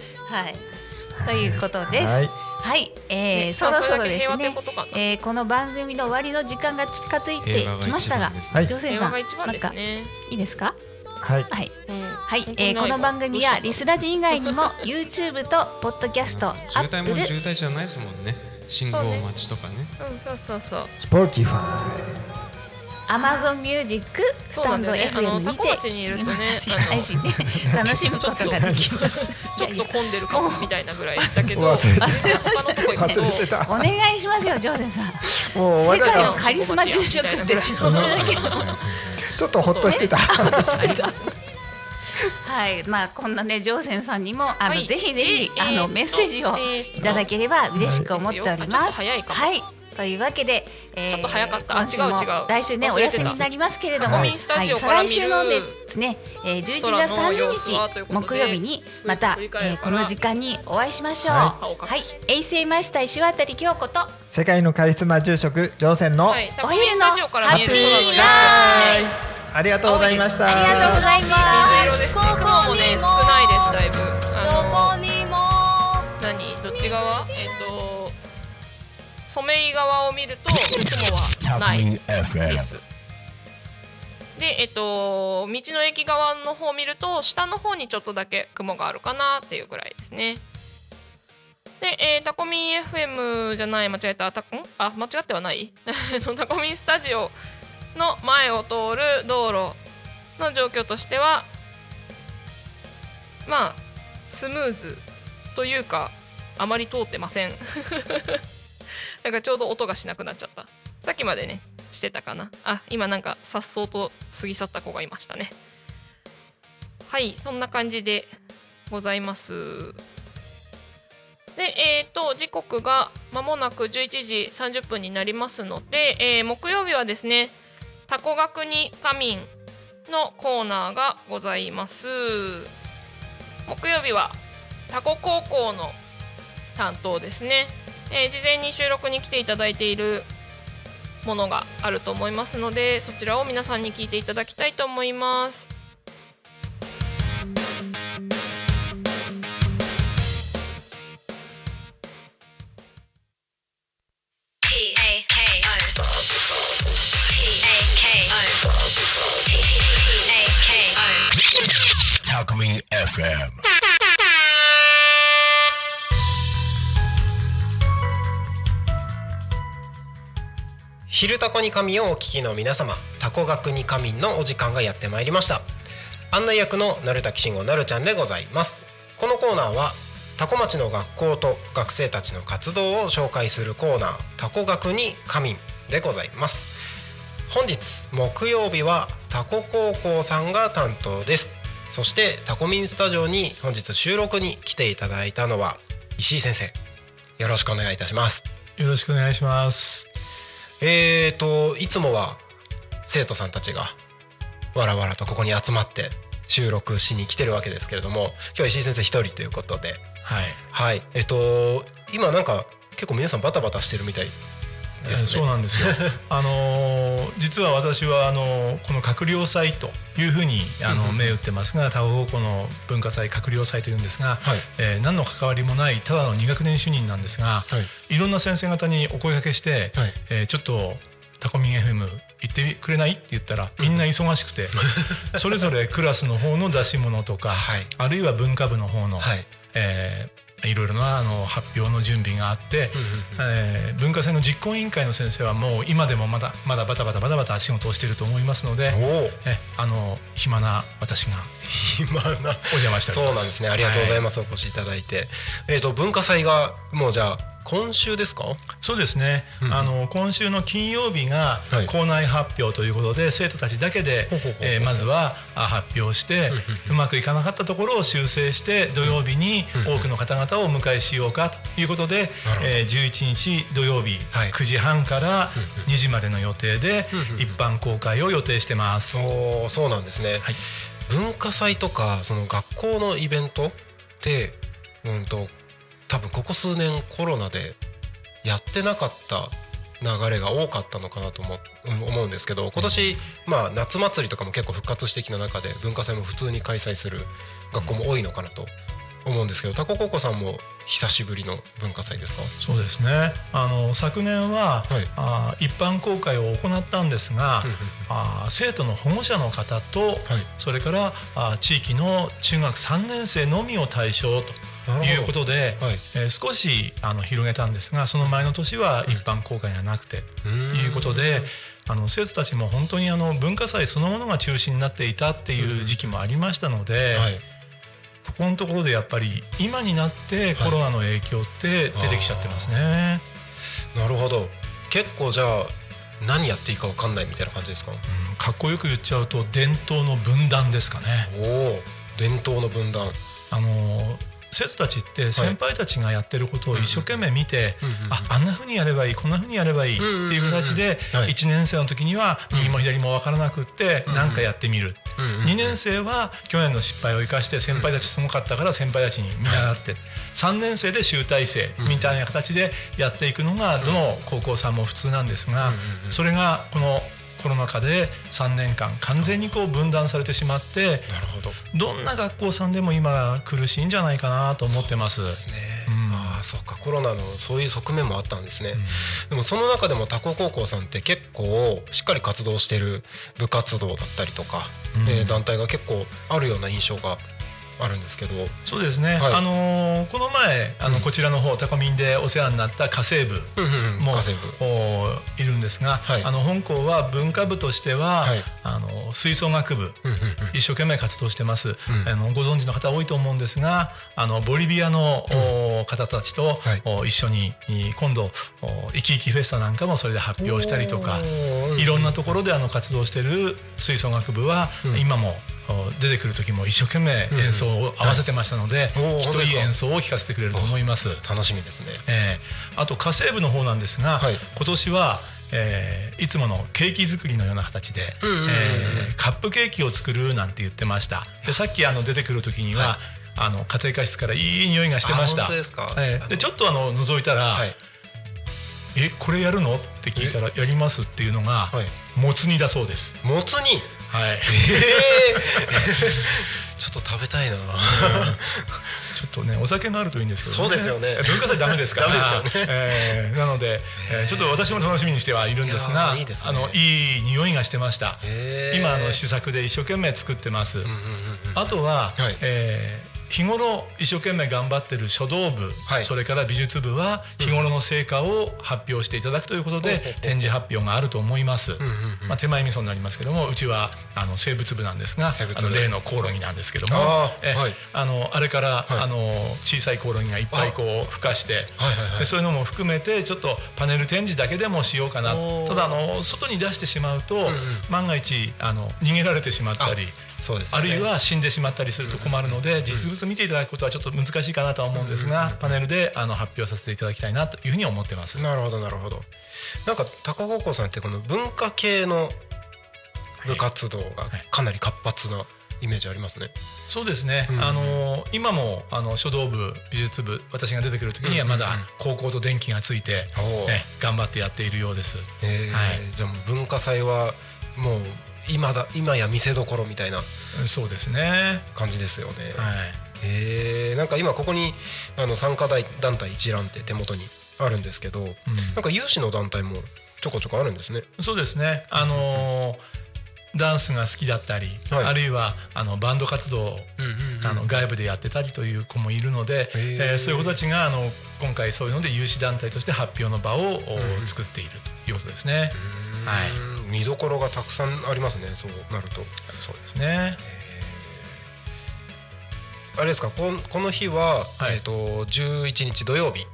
ということです。はい、えー、そろそろですね、えー、この番組の終わりの時間が近づいてきましたが、女性さん、なんかいいですか？はい、はい、はい、えー、この番組はリスラジ以外にも YouTube とポッドキャスト、アップル、渋滞じゃないですもんね。信号待ちとかね。うん、そうそうそう。 Spotify。 Amazon Music、スタンド FM にて、にいるとね、配信で楽しむことができます。ちょっと混んでるかもみたいなぐらいだけど、他のとこ行くと お願いしますよ、ジョーゼさん。もう世界のカリスマ住職って。ちょっとほっとしてた。はい、まあこんなねジョーセンさんにもあの、はい、ぜひぜひ、えー、あのメッセージをいただければ嬉しく思っております。はい、はいというわけで、えー、ちょっと早かった。今週も来週ねお休みになりますけれども、はい、再来週のですね、えー、11月30日木曜日にまた、えー、この時間にお会いしましょう。はい、はい、衛星マイスター石渡京子と世界のカリスマ住職乗船の、はい、お昼のハッピーライありがとうございました。ありがとうございます。水色です。ね雲もね少ないですだいぶ。そこにも。何？側？えっ、とソメイ側を見ると雲はない。です。でえっ、と道の駅側の方を見ると下の方にちょっとだけ雲があるかなっていうぐらいですね。で、えー、タコミン FM じゃない間違えたタコんあ間違ってはない？タコミンスタジオの前を通る道路の状況としてはまあスムーズというかあまり通ってません なんかちょうど音がしなくなっちゃった。さっきまでねしてたかな。あ今なんかさっそうと過ぎ去った子がいましたね。はいそんな感じでございます。でえーと、時刻がまもなく11時30分になりますので、えー、木曜日はですねタコ学に仮眠のコーナーがございます。木曜日はタコ高校の担当ですね、えー、事前に収録に来ていただいているものがあると思いますのでそちらを皆さんに聞いていただきたいと思います。タコミン FM 昼タコに神をお聞きの皆様タコ学に神のお時間がやってまいりました。案内役の鳴滝慎吾なるちゃんでございます。このコーナーはタコ町の学校と学生たちの活動を紹介するコーナータコ学に神でございます。本日木曜日はタコ高校さんが担当です。そしてタコミンスタジオに本日収録に来ていただいたのは石井先生。よろしくお願いいたします。よろしくお願いします。えーといつもは生徒さんたちがわらわらとここに集まって収録しに来てるわけですけれども今日は石井先生一人ということで。はい。はい。えっ、と今なんか結構皆さんバタバタしてるみたいね。そうなんですよ。あのー実は私はあのーこの閣僚祭というふうにあの銘打ってますが、タオ高校の文化祭閣僚祭というんですが、はい。えー何の関わりもないただの2学年主任なんですが、はい。いろんな先生方にお声掛けして、はい。えーちょっとタコミン FM 行ってくれない？って言ったらみんな忙しくて、それぞれクラスの方の出し物とか、はい。あるいは文化部の方の、はい。えーいろいろなあの発表の準備があって、えー文化祭の実行委員会の先生はもう今でもまだまだバタバタバタバタ仕事をしていると思いますので、えあの暇な私が今な。お邪魔しております。そうなんですね。ありがとうございます、お越しいただいて。えっ、と文化祭がもうじゃあ今週ですか？そうですね、うんあの今週の金曜日がはい。校内発表ということで、生徒たちだけでえーまずはあ発表して、うまくいかなかったところを修正して土曜日にうん多くの方々をお迎えしようかということで、えー11日土曜日はい。9時半からうんうん。2時までの予定で一般公開を予定してます。おーそうなんですね、はい。文化祭とかその学校のイベントってうんと多分ここ数年コロナでやってなかった流れが多かったのかなと思ううん思うんですけど今年、まあ、夏祭りとかも結構復活してきた中で文化祭も普通に開催する学校も多いのかなと思うんですけどタコ高校さんも久しぶりの文化祭ですか？そうですね。あの昨年は、はい。あ一般公開を行ったんですが、あ生徒の保護者の方と、はい。それからあ地域の中学3年生のみを対象ということで、はい。えー少しあの広げたんですがその前の年は一般公開がなくて、ということであの生徒たちも本当にあの文化祭そのものが中心になっていたっていう時期もありましたので、はい。ここのところでやっぱり今になってコロナの影響って出てきちゃってますね。なるほど。結構じゃあ何やっていいか分かんないみたいな感じですか？うん。かっこよく言っちゃうと伝統の分断ですかね。おお伝統の分断。あの生徒たちって先輩たちがやってることを一生懸命見て、ああんな風にやればいいこんな風にやればいいっていう形ではい。1年生の時には右も左も分からなくってうん何かやってみる、うんうんうん。2年生は去年の失敗を生かして先輩たちすごかったから先輩たちに見習って、3年生で集大成みたいな形でやっていくのがどの高校さんも普通なんですがそれがこのコロナ禍で3年間完全にこう分断されてしまってなるほど。どんな学校さんでも今苦しいんじゃないかなと思ってます。ですね、うん。あああそうか。コロナのそういう側面もあったんですね、うん、でもその中でも多古高校さんって結構しっかり活動してる部活動だったりとか、うん、えー、団体が結構あるような印象があるんですけど。そうですね、はい、あのー、この前あのこちらの方、うん、タコミンでお世話になった家政部も、いるんですが、はい、あの本校は文化部としては、はい、あの吹奏楽部、一生懸命活動してます、うん、あのご存知の方多いと思うんですがあのボリビアの、うん、方たちと、一緒に今度いきいきフェスタなんかもそれで発表したりとかいろんなところであの活動している吹奏楽部は、今も出てくる時も一生懸命演奏を合わせてましたので、うんはい、きっといい演奏を聴かせてくれると思います。楽しみですね、えー、あと家政部の方なんですが、はい、今年はえー、いつものケーキ作りのような形で、うんうんうん、えー、カップケーキを作るなんて言ってました。でさっきあの出てくる時には、はい、あの家庭科室からいい匂いがしてました。でえー、でちょっとあの覗いたら、はい、えこれやるの？って聞いたらやりますっていうのが、はい、もつ煮だそうです。もつ煮？はい。えー、ちょっと食べたいな。ちょっとねお酒のあるといいんですけど、ね、そうですよね。文化祭ダメですから。ダメですよね。えー、なので、えー、ちょっと私も楽しみにしてはいるんですが、いいすね、あのいい匂いがしてました。今あの試作で一生懸命作ってます。あとは、はい、えー日頃一生懸命頑張ってる書道部、はい、それから美術部は日頃の成果を発表していただくということで、展示発表があると思います、まあ、手前味噌になりますけどもうちはあの生物部なんですがあの例のコオロギなんですけどもあ,、えあのあれから、あの小さいコオロギがいっぱいこう孵化して、でそういうのも含めてちょっとパネル展示だけでもしようかなただあの外に出してしまうと、万が一あの逃げられてしまったり。そうです、ね、あるいは死んでしまったりすると困るので、実物見ていただくことはちょっと難しいかなとは思うんですが、パネルであの発表させていただきたいなというふうに思ってます。なるほどなるほど。なんか高高校さんってこの文化系の部活動がかなり活発な。イメージありますね。そうですね。うん、あの今もあの書道部美術部私が出てくる時にはまだ高校と電気がついて、ね、頑張ってやっているようです。はい。じゃあ文化祭はもう今だ今や見せどころみたいな。そうですね。感じですよね。はい、えなんか今ここにあの参加団体一覧って手元にあるんですけど、うん、なんか有志の団体もちょこちょこあるんですね。そうですね。あのーダンスが好きだったり、はい、あるいはあのバンド活動を、あの外部でやってたりという子もいるので、えー、そういう子たちがあの今回そういうので有志団体として発表の場を、作っているということですね。はい、見どころがたくさんありますねそうなると。そうですね。あれですかここの日は、はい、えーと、11日土曜日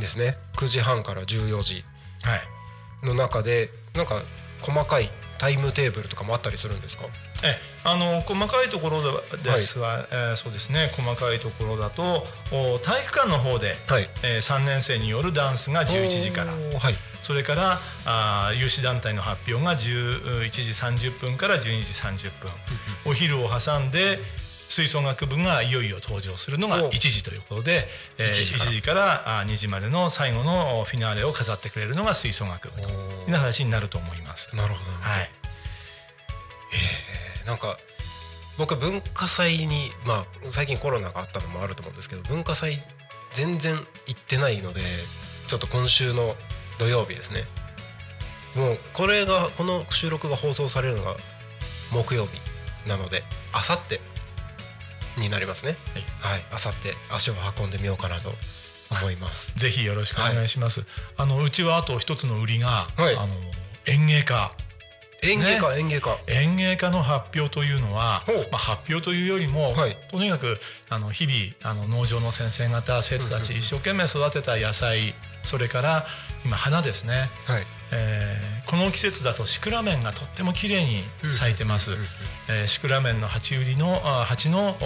ですね、はい、9時半から14時の中で、なんか細かいタイムテーブルとかもあったりするんですか？えあの細かいところですは、はい、えー、そうですね。細かいところだとお体育館の方で、はい、えー、3年生によるダンスが11時から、はい、それからあ有志団体の発表が11時30分から12時30分、お昼を挟んで吹奏楽部がいよいよ登場するのが1時ということで、えー、1時から。2時までの最後のフィナーレを飾ってくれるのが吹奏楽部という話になると思います。なるほど、はい、えー、なんか僕文化祭にまあ最近コロナがあったのもあると思うんですけど文化祭全然行ってないのでちょっと今週の土曜日ですね。もうこれがこの収録が放送されるのが木曜日なのであさってになりますね。はい。あさって足を運んでみようかなと思います。ぜひよろしくお願いします、はい、あのうちはあと一つの売りが、はい、あの演芸家。演芸家、ね、演芸家。演芸家の発表というのは、まあ、発表というよりも、はい、とにかくあの日々あの農場の先生方生徒たち一生懸命育てた野菜それから今花ですね、はいえー、この季節だとシクラメンがとっても綺麗に咲いてます、えー、シクラメンの鉢売りの鉢の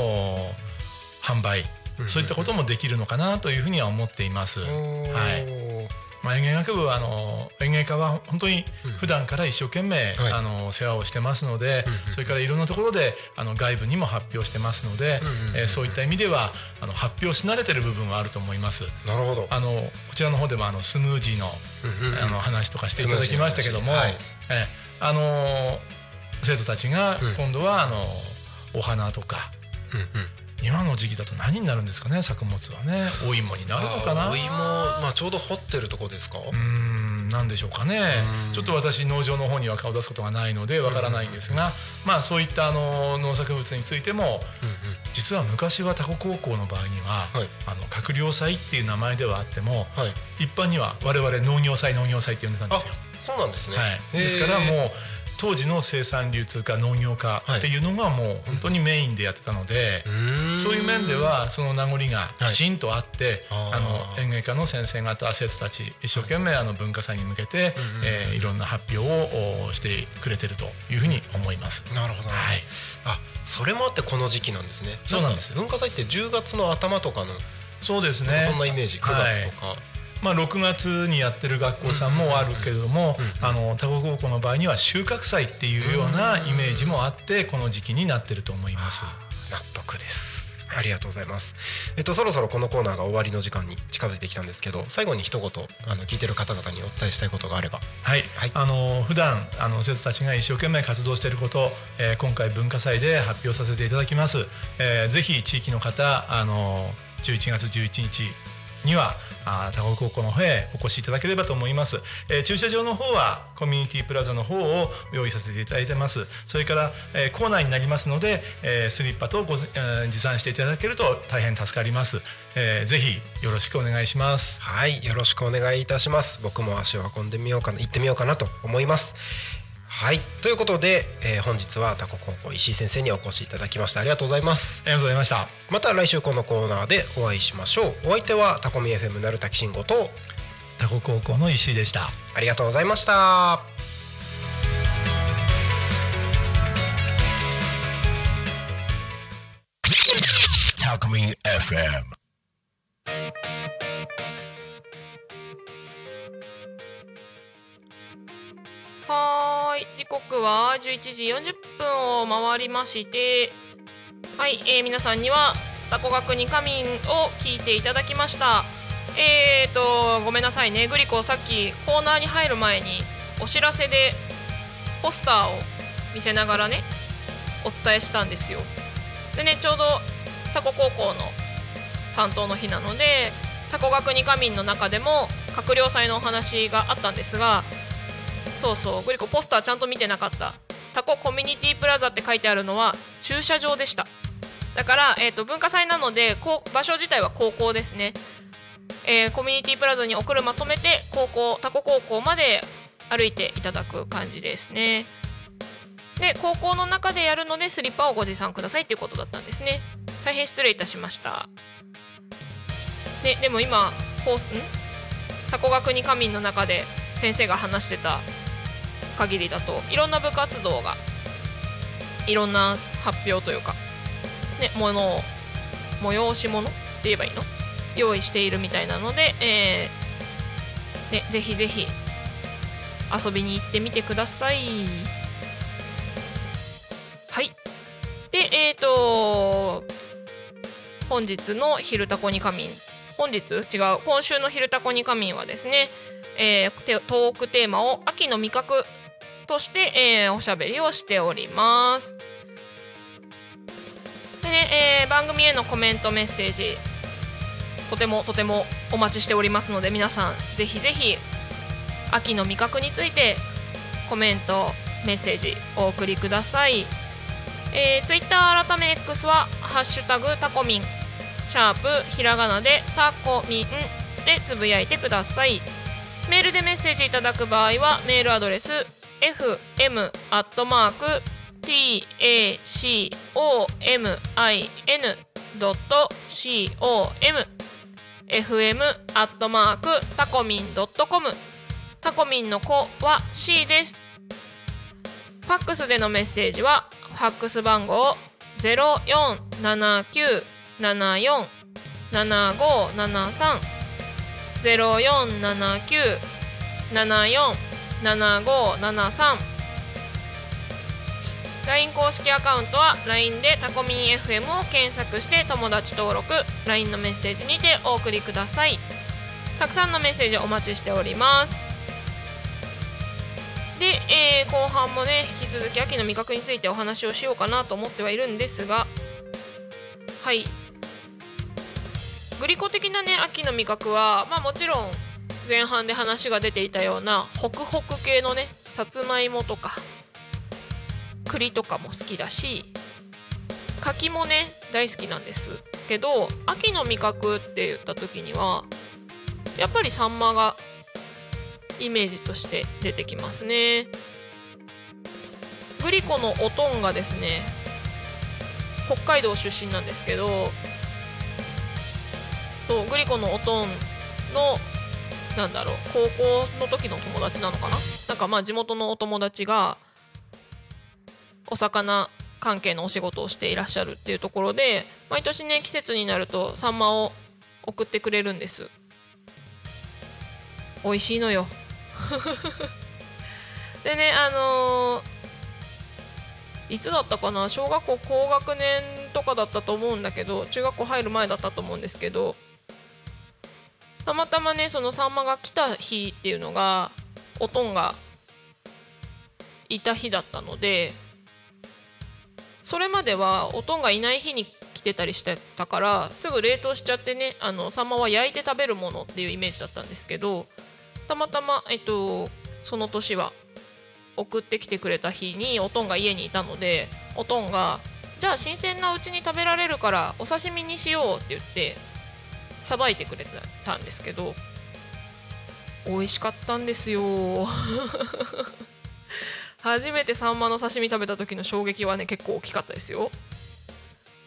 販売。そういったこともできるのかなというふうには思っています。はいまあ、園芸学部はあの園芸家は本当に普段から一生懸命、うん、あの世話をしてますので、それからいろんなところであの外部にも発表してますので、えー、そういった意味ではあの発表し慣れてる部分はあると思います。なるほど。あのこちらの方でもあのスムージーの,、あの話とかしていただきましたけども、はい、えあの生徒たちが今度はあのお花とか、今の時期だと何になるんですかね作物はね。お芋になるのかな。お芋まあちょうど掘ってるとこですか？うんなんでしょうかね。ちょっと私農場の方には顔出すことがないのでわからないんですがまあそういったあの農作物についても実は昔はタコ高校の場合には、はい、あの閣僚祭っていう名前ではあっても、はい、一般には我々農業祭農業祭って呼んでたんですよ。そうなんですね、はい、ですからもう当時の生産流通化農業化っていうのがもう本当にメインでやってたので、はい、そういう面ではその名残がきちんとあって、はい、あの園芸家の先生方生徒たち一生懸命あの文化祭に向けて、えー、いろんな発表をしてくれてるというふうに思います。なるほど、はい、あそれもあってこの時期なんですね。そうなんです。文化祭って10月の頭とかのそうですね。そんなイメージ。9月とか。まあ、6月にやってる学校さんもあるけれどもあの多古高校の場合には収穫祭っていうようなイメージもあってこの時期になってると思います。納得ですありがとうございます。えっとそろそろこのコーナーが終わりの時間に近づいてきたんですけど、最後に一言あの聞いてる方々にお伝えしたいことがあれば。はい。はい、あの普段あの生徒たちが一生懸命活動していること、えー、今回文化祭で発表させていただきます。えー、ぜひ地域の方あの11月11日にはあ高尾高校の方へお越しいただければと思います、えー、駐車場の方はコミュニティプラザの方を用意させていただいてます。それから、えー、コーナーになりますので、えー、スリッパとご、えー、持参していただけると大変助かります、えー、ぜひよろしくお願いします。はいよろしくお願いいたします。僕も足を運んでみようかな行ってみようかなと思います。はい。ということで、えー、本日はタコ高校石井先生にお越しいただきました。ありがとうございます。ありがとうございました。また来週このコーナーでお会いしましょう。お相手はタコミ FM なるたきしんごとタコ高校の石井でした。ありがとうございました。タコミ FM ははい時刻は11時40分を回りましてはい、えー、皆さんにはタコ学に仮眠を聞いていただきました。えーとごめんなさいね。グリコさっきコーナーに入る前にお知らせでポスターを見せながらねお伝えしたんですよ。でねちょうどタコ高校の担当の日なのでタコ学に仮眠の中でも閣僚祭のお話があったんですがそうそう。グリコポスターちゃんと見てなかった。タココミュニティプラザって書いてあるのは駐車場でした。だから、えーと、文化祭なのでこう場所自体は高校ですね、えー、コミュニティプラザにお車止めて高校タコ高校まで歩いていただく感じですね。で高校の中でやるのでスリッパをご持参くださいっていうことだったんですね。大変失礼いたしました。ででも今ホースん？タコ学に仮眠の中で先生が話してた限りだといろんな部活動がいろんな発表というかねものを催し物って言えばいいの？用意しているみたいなので、えーね、ぜひぜひ遊びに行ってみてください。はい。でえっ、ー、と本日の「昼タコに仮眠」本日？違う。今週の「昼タコに仮眠」はですね、えー、トークテーマを秋の味覚として、えー、おしゃべりをしております。でね、えー、番組へのコメントメッセージとてもとてもお待ちしておりますので皆さんぜひぜひ秋の味覚についてコメントメッセージお送りください、えー、ツイッター改め X は「ハッシュタグタコミン」シャープひらがなでタコミンでつぶやいてください。メールでメッセージいただく場合はメールアドレス F. M. アットマーク。T. A. C. O. M. I. N. .C. O. M. fm アットマークタコミンドットコムタコミンの子は C ですファックスでのメッセージはファックス番号0479747573 0479747573 7573 LINE 公式アカウントは LINE でタコミン FM を検索して友達登録。LINE のメッセージにてお送りください。たくさんのメッセージお待ちしております。で、えー、後半もね引き続き秋の味覚についてお話をしようかなと思ってはいるんですが。はい。グリコ的なね秋の味覚はまあもちろん前半で話が出ていたようなホクホク系のねさつまいもとか栗とかも好きだし柿もね大好きなんです。けど秋の味覚って言った時にはやっぱりサンマがイメージとして出てきますね。グリコのおとんがですね北海道出身なんですけどそうグリコのおとんのなんだろう。高校の時の友達なのかな？なんかまあ地元のお友達がお魚関係のお仕事をしていらっしゃるっていうところで毎年ね季節になるとサンマを送ってくれるんです。美味しいのよ。でねあのー、いつだったかな？小学校高学年とかだったと思うんだけど中学校入る前だったと思うんですけどたまたまねそのサンマが来た日っていうのがおとんがいた日だったのでそれまではおとんがいない日に来てたりしてたからすぐ冷凍しちゃってねあのサンマは焼いて食べるものっていうイメージだったんですけどたまたま、えっと、その年は送ってきてくれた日におとんが家にいたのでおとんが「じゃあ新鮮なうちに食べられるからお刺身にしよう」って言ってさばいてくれたんですけど美味しかったんですよ。初めてサンマの刺身食べた時の衝撃はね結構大きかったですよ。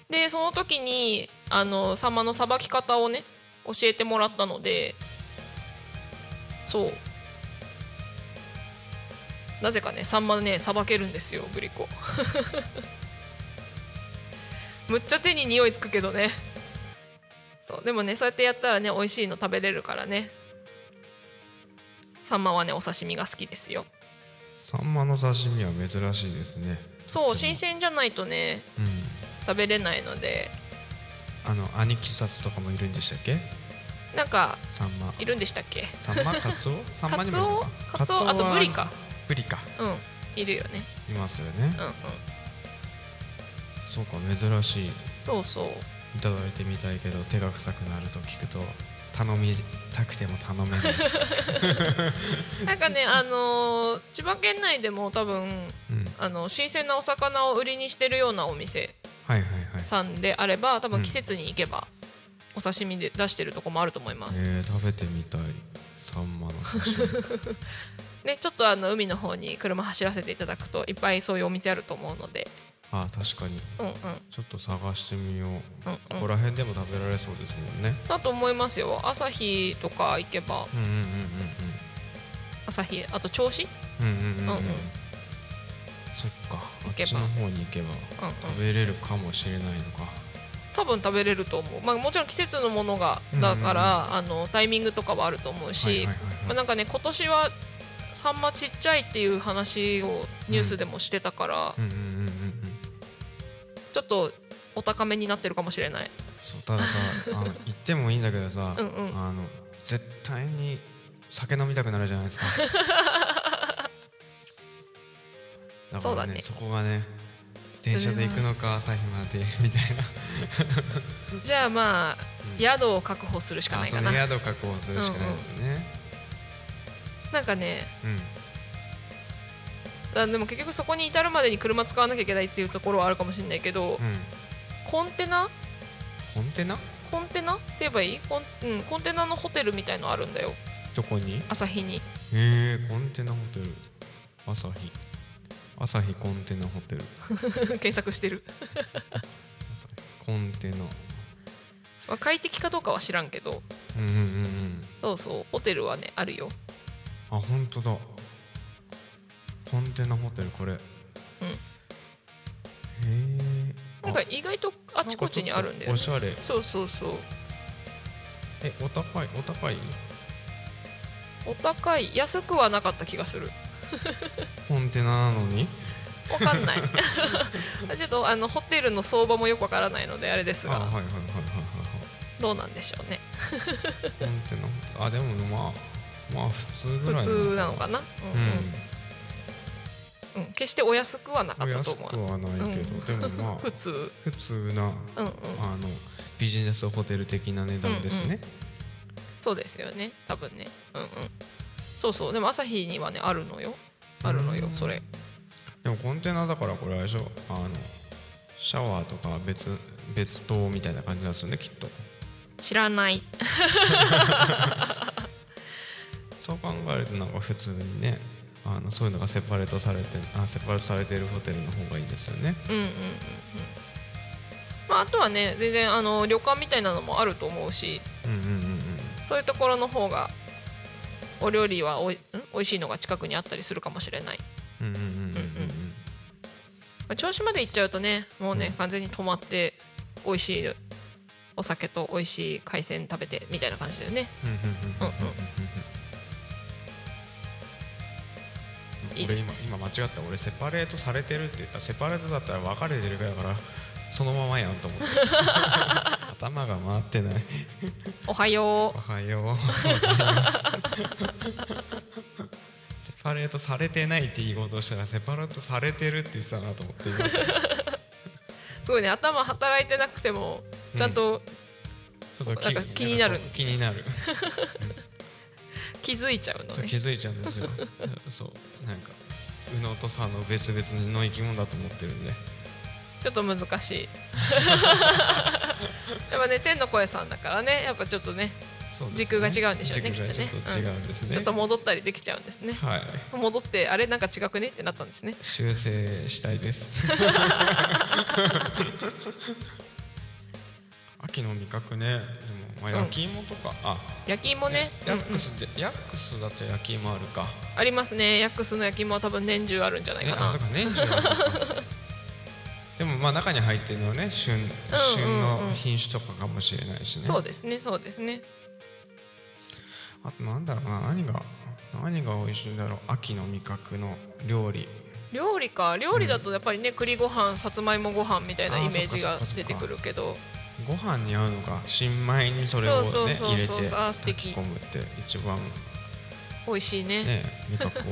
でその時にあのサンマのさばき方をね教えてもらったのでそう。なぜかねサンマねさばけるんですよグリコ。むっちゃ手に匂いつくけどね。そう。でもねそうやってやったらね美味しいの食べれるからね。サンマはねお刺身が好きですよ。サンマの刺身は珍しいですね。そう新鮮じゃないとね、うん、食べれないので。あのアニキサスとかもいるんでしたっけ？なんかサンマ。いるんでしたっけ？サンマ？カツオ？サンマにもカツオ？あとブリか。ブリか。うん。いるよね。いますよね。うんうん。そうか珍しい。そうそういただいてみたいけど手が臭くなると聞くと頼みたくても頼めない。なんかねあのー、千葉県内でも多分、うん、あの新鮮なお魚を売りにしてるようなお店さんであれば多分季節に行けば、お刺身で出してるとこもあると思います。えー、食べてみたい。サンマの刺身。ね、ちょっとあの海の方に車走らせていただくといっぱいそういうお店あると思うのであ確かに、うんうん、ちょっと探してみよう、うんうん、ここら辺でも食べられそうですもんね。だと思いますよ。朝日とか行けば。うんうんうんうん朝日あと銚子？うんうんうんうん、うんうん、そっか。あっちの方に行けば食べれるかもしれないのか、多分食べれると思う、まあ、もちろん季節のものがだから、うんうん、あのタイミングとかはあると思うし、まあ、なんかね今年はサンマちっちゃいっていう話をニュースでもしてたから、ちょっとお高めになってるかもしれない。そうたださあの言ってもいいんだけどさ うん、あの絶対に酒飲みたくなるじゃないですか。だからね、ね、そこがね電車で行くのか朝日までみたいな。じゃあまあ、うん、宿を確保するしかないかな。宿確保するしかないですよね、うんうん、なんかね、うん、あでも結局そこに至るまでに車使わなきゃいけないっていうところはあるかもしれないけど、うん、コンテナ？コンテナ？コンテナ？って言えばいい？コン,、うん、コンテナのホテルみたいのあるんだよ。どこに？朝日に。へえー、コンテナホテル。朝日。朝日コンテナホテル。検索してる。コンテナ、まあ、快適かどうかは知らんけど。うんうんうんうん。そうそう。ホテルはねあるよ。あ本当だコンテナホテルこれ。うん。へえなんか意外とあちこちにあるんだよ、ね、おしゃれ。そうそうそう。えお高いお高い？お高い。安くはなかった気がする。コンテナなのに？わかんない。ちょっとあのホテルの相場もよくわからないのであれですが、はいはいはいはいどうなんでしょうね。コンテナあでもまあまあ普通ぐらい普通なのかな、うん、うん、うん、決してお安くはなかったと思う。お安くはないけど、うん、でもまあ普通普通な、うんうん、あのビジネスホテル的な値段ですね。うんうん、そうですよね多分ね。うんうん。そうそうでも朝日にはねあるのよあるのよそれ。でもコンテナだからこれあれでしょ？あのシャワーとか別別棟みたいな感じなんですよねきっと。知らない そう考えるとなんか普通にねあのそういうのがセパレートされてあセパレートされているホテルの方がいいですよね。うんうんうんうん。まあ、あとはね全然あの旅館みたいなのもあると思うし、うんうんうんうん、そういうところの方がお料理はおいん？美味しいのが近くにあったりするかもしれない。銚子まで行っちゃうとねもうね、うん、完全に泊まって美味しいお酒と美味しい海鮮食べてみたいな感じだよね。俺今今間違った。俺セパレートされてるって言った。セパレートだったら分かれてるぐらからそのままやんと思って。頭が回ってない。おはよう。おはよう。セパレートされてないって言いことしたらセパレートされてるって言ってたなと思って すごいね。頭働いてなくてもちゃんと、そうそうなんか気になる気になる気づいちゃうのね。気づいちゃうんですよ。そう。なんか右脳と左脳別々の生き物だと思ってるんで。ちょっと難しい。やっぱね天の声さんだからね。やっぱちょっとね時空が違うんでしょうねきっとね。違うん。ちょっと戻ったりできちゃうんですね、はい、戻ってあれなんか違くねってなったんですね。修正したいです。秋の味覚ね。でもまあ焼き芋とか、うん、あ。焼き芋ね。ヤックスで、うんうん、ヤックスだと焼き芋あるか。ありますね。ヤックスの焼き芋は多分年中あるんじゃないかな、あそうか年中 でもまあ中に入ってるのはね旬,、旬の品種とかかもしれないしね。そうですねそうですね。あとなんだろうな何が何が美味しいんだろう。秋の味覚の料理。料理か。料理だとやっぱりね、うん、栗ご飯さつまいもご飯みたいなイメージが出てくるけどご飯に合うのか新米にそれをね入れて炊き込むって一番美味しいね。ね味覚を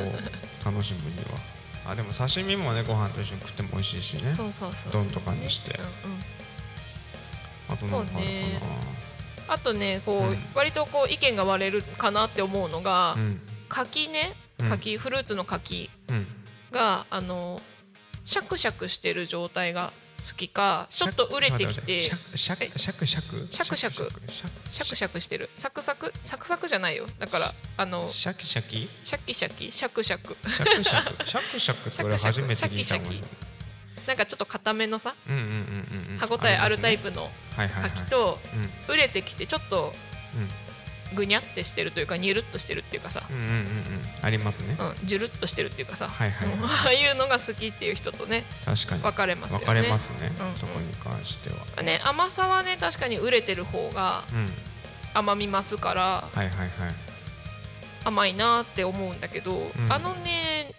楽しむには。あでも刺身もねご飯と一緒に食っても美味しいしね。そうそうそう丼とかにして、うんうん、あと何かあるかな、ね、あとねこう、うん、割とこう意見が割れるかなって思うのが、うん、柿ね。柿、フルーツの柿が、あのシャクシャクしてる状態が好好きかちょっと熟れてきて。シャシャクシャクシャクシャクシャク。シャクしてる。サクサク？サクサクじゃないよ。だからあのシャキシャキ？シャキシャキ。シャクシャク。シャクシャク？シャクシャクって俺 初めてなんかちょっと固めのさ歯ごたえあるタイプの柿と売れてきてちょっとぐにゃってしてるというかにゅるっとしてるっていうかさ、うんうんうんうん、ありますね、うん、じゅるっとしてるっていうかさ、はいはい、はい、ああいうのが好きっていう人とね確かに。分かれますよね。分かれますね、うんうん、そこに関しては。ね甘さはね確かに熟れてる方が甘みますから、はいはいはい。甘いなって思うんだけど、うん、あのね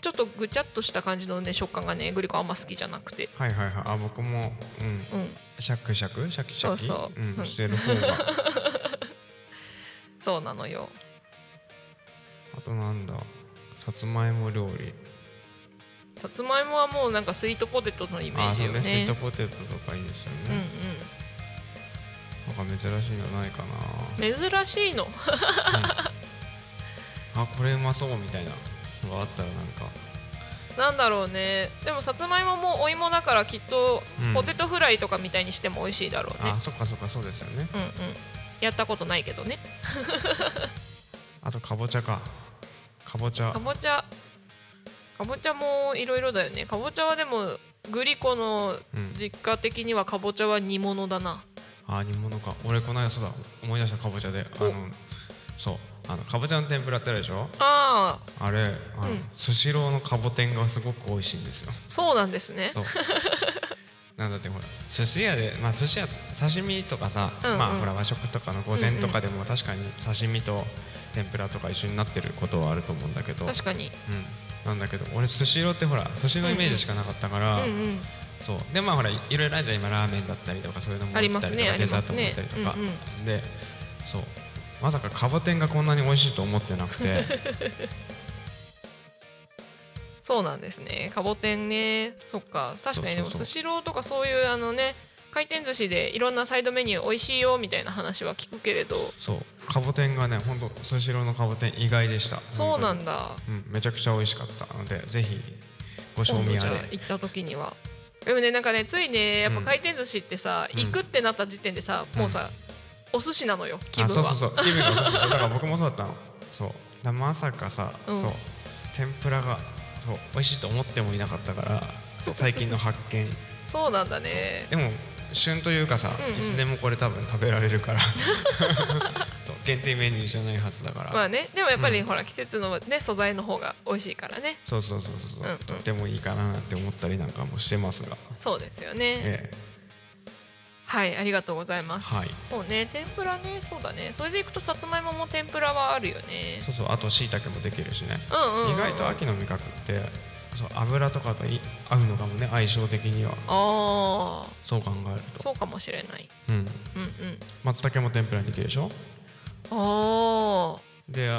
ちょっとぐちゃっとした感じのね食感がねグリコあんま好きじゃなくて。はいはいはい。あ僕もうん、うん、シャクシャク？シャキシャキ？そうそう、うん、してる方が そうなのよ。あとなんだ？さつまいも料理。さつまいもはもうなんかスイートポテトのイメージよね。ね。スイートポテトとかいいですよね、うんうん、なんか珍しいのないかな。珍しいの、うん、あこれうまそうみたいなのがあったらなんか。なんだろうね。でもさつまいももお芋だからきっとポテトフライとかみたいにしても美味しいだろうね、あそっかそっかそうですよね。うんうんやったことないけどね。あとかぼちゃか。かぼちゃ。かぼちゃ。かぼちゃもいろいろだよね。かぼちゃはでもグリコの実家的にはかぼちゃは煮物だな、うん、あ煮物か。俺この間そうだ。思い出したかぼちゃで。あのそう。あのかぼちゃの天ぷらってあるでしょ？あああれスシローのかぼ天がすごく美味しいんですよ。そうなんですね なんだってほら寿司屋でまあ寿司屋刺身とかさ、うんうん、まあほら和食とかの午前とかでも確かに刺身と天ぷらとか一緒になってることはあると思うんだけど。確かに、うん、なんだけど俺スシローってほら寿司のイメージしかなかったから、うんうん、そう。でまあほらいろいろあるじゃん今ラーメンだったりとかそういうのもあったりとか、ね、デザートもあったりとか、ねうんうん、でそう。まさかカボ天がこんなに美味しいと思ってなくて そうなんですね。カボテンね。そっか。確かにでもスシローとかそういうあのね回転寿司でいろんなサイドメニュー美味しいよみたいな話は聞くけれど。そう。カボテンがね本当スシローのカボテン意外でした。そうなんだ、うん、めちゃくちゃ美味しかったのでぜひご賞味あれ。行った時には。でもねなんかねついねやっぱ回転寿司ってさ、うん、行くってなった時点でさ、もうさ、お寿司なのよ気分は。そうそうそう。気分がだから僕もそうだったの。そう。だまさかさ、うん、そう。天ぷらがそう美味しいと思ってもいなかったから最近の発見。そうなんだね。でも旬というかさ、うんうん、いつでもこれ多分食べられるから。そう限定メニューじゃないはずだから。まあねでもやっぱり、うん、ほら季節のね素材の方が美味しいからね。そうそうそうそう、う。んうん、とてもいいかなって思ったりなんかもしてますが。そうですよね、ええはいありがとうございます、はい、もうね天ぷらねそうだね。それでいくとさつまいもも天ぷらはあるよね。そうそうあとしいたけもできるしね、うんうんうん、意外と秋の味覚ってそう油とかと合うのかもね相性的には。ああそう考えると。そうかもしれない、うん、うんうん。松茸も天ぷらにできるでしょ？ああで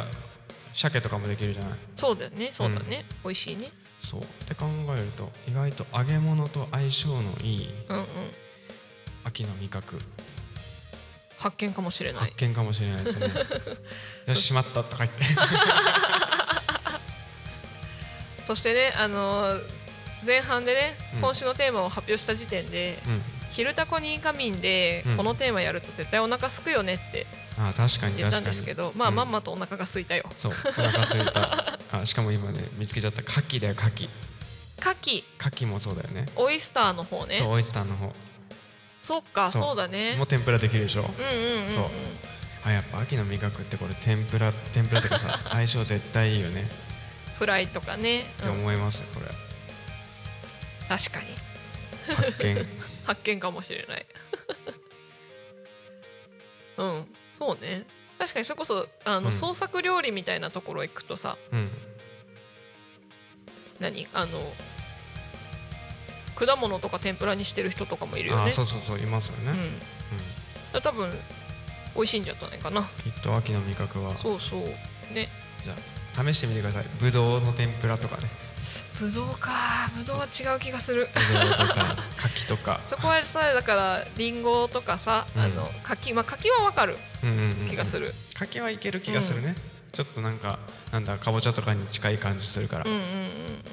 鮭とかもできるじゃない？そうだよね。そうだね、うん、美味しいね。そう。って考えると意外と揚げ物と相性のいい、うんうん、秋の味覚。発見かもしれない。発見かもしれないですね。よししまったとか言って。そしてねあの前半でね、うん、今週のテーマを発表した時点で「昼タコに仮眠」でこのテーマやると絶対お腹すくよねってあ確かに言ったんですけどまあ、まんまとお腹が空いたよ。そうお腹空いた。あしかも今ね見つけちゃった牡蠣だよ牡蠣。牡蠣。牡蠣もそうだよね。オイスターの方ね。そうオイスターの方そっかそう。だね。もう天ぷらできるでしょ。うんうんうん、そう。あやっぱ秋の味覚ってこれ天ぷら天ぷらってかさ 相性絶対いいよね。フライとかね、って思いますこれ。確かに。発見。発見かもしれない。うん。そうね。確かにそれこそあの、うん、創作料理みたいなところ行くとさ、うん、何？あの果物とか天ぷらにしてる人とかもいるよね。そうそうそういますよね、うん、多分美味しいんじゃないかな。きっと秋の味覚は。そうそう。ね。じゃあ試してみてください。ぶどうの天ぷらとかね。ぶどうか。ぶどうは違う気がする。ぶどうとか 柿とか。そこはさだからりんごとかさ、うん、あの柿まあ柿はわかる気がする、うんうん。うん、柿はいける気がするね、うん、ちょっとなんかなんだかぼちゃとかに近い感じするから。うんうんうんうん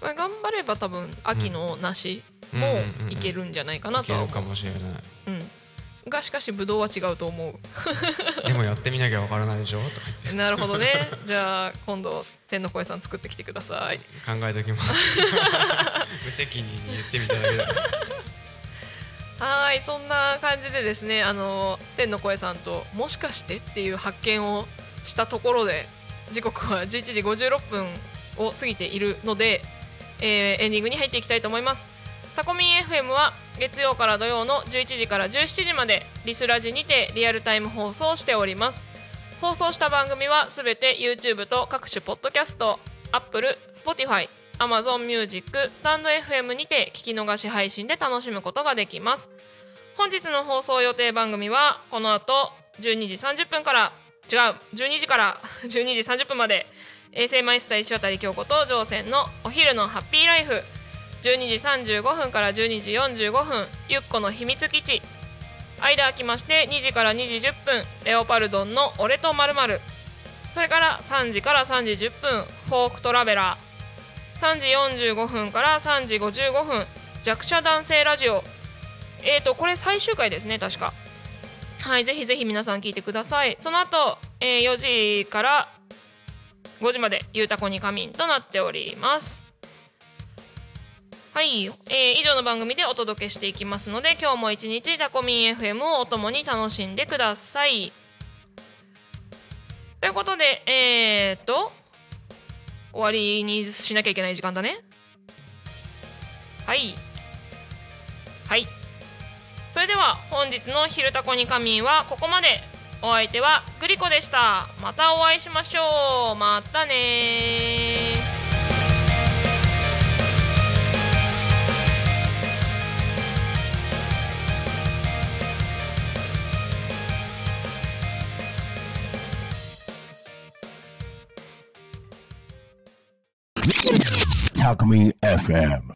まあ、頑張れば多分秋の梨もいけるんじゃないかなとは思う、かもしれない、うん。がしかしブドウは違うと思う。でもやってみなきゃわからないでしょ？なるほどね。じゃあ今度天の声さん作ってきてください。考えておきます。無責任に言ってみただけだはい。そんな感じでですねあの天の声さんともしかしてっていう発見をしたところで時刻は11時56分を過ぎているので、えー、エンディングに入っていきたいと思います。タコミン FM は月曜から土曜の11時から17時までリスラジにてリアルタイム放送しております。放送した番組はすべて YouTube と各種ポッドキャスト Apple、Spotify、Amazon Music、スタンド FM にて聞き逃し配信で楽しむことができます。本日の放送予定番組はこの後12時30分から違う12時から12時30分まで衛星マイスター石渡京子と乗船のお昼のハッピーライフ。12時35分から12時45分ゆっこの秘密基地。間空きまして2時から2時10分レオパルドンの俺とまるそれから3時から3時10分フォークトラベラー。3時45分から3時55分弱者男性ラジオ。えーとこれ最終回ですね確か。はいぜひぜひ皆さん聞いてください。その後、えー、4時から5時までゆうたこに仮眠となっております。はい、えー、以上の番組でお届けしていきますので今日も一日タコミン FM をお供に楽しんでください。ということでえー、っと終わりにしなきゃいけない時間だね。はい。はい。それでは本日の「昼タコに仮眠」はここまで。お相手はグリコでした。またお会いしましょう。またね Talk Me FM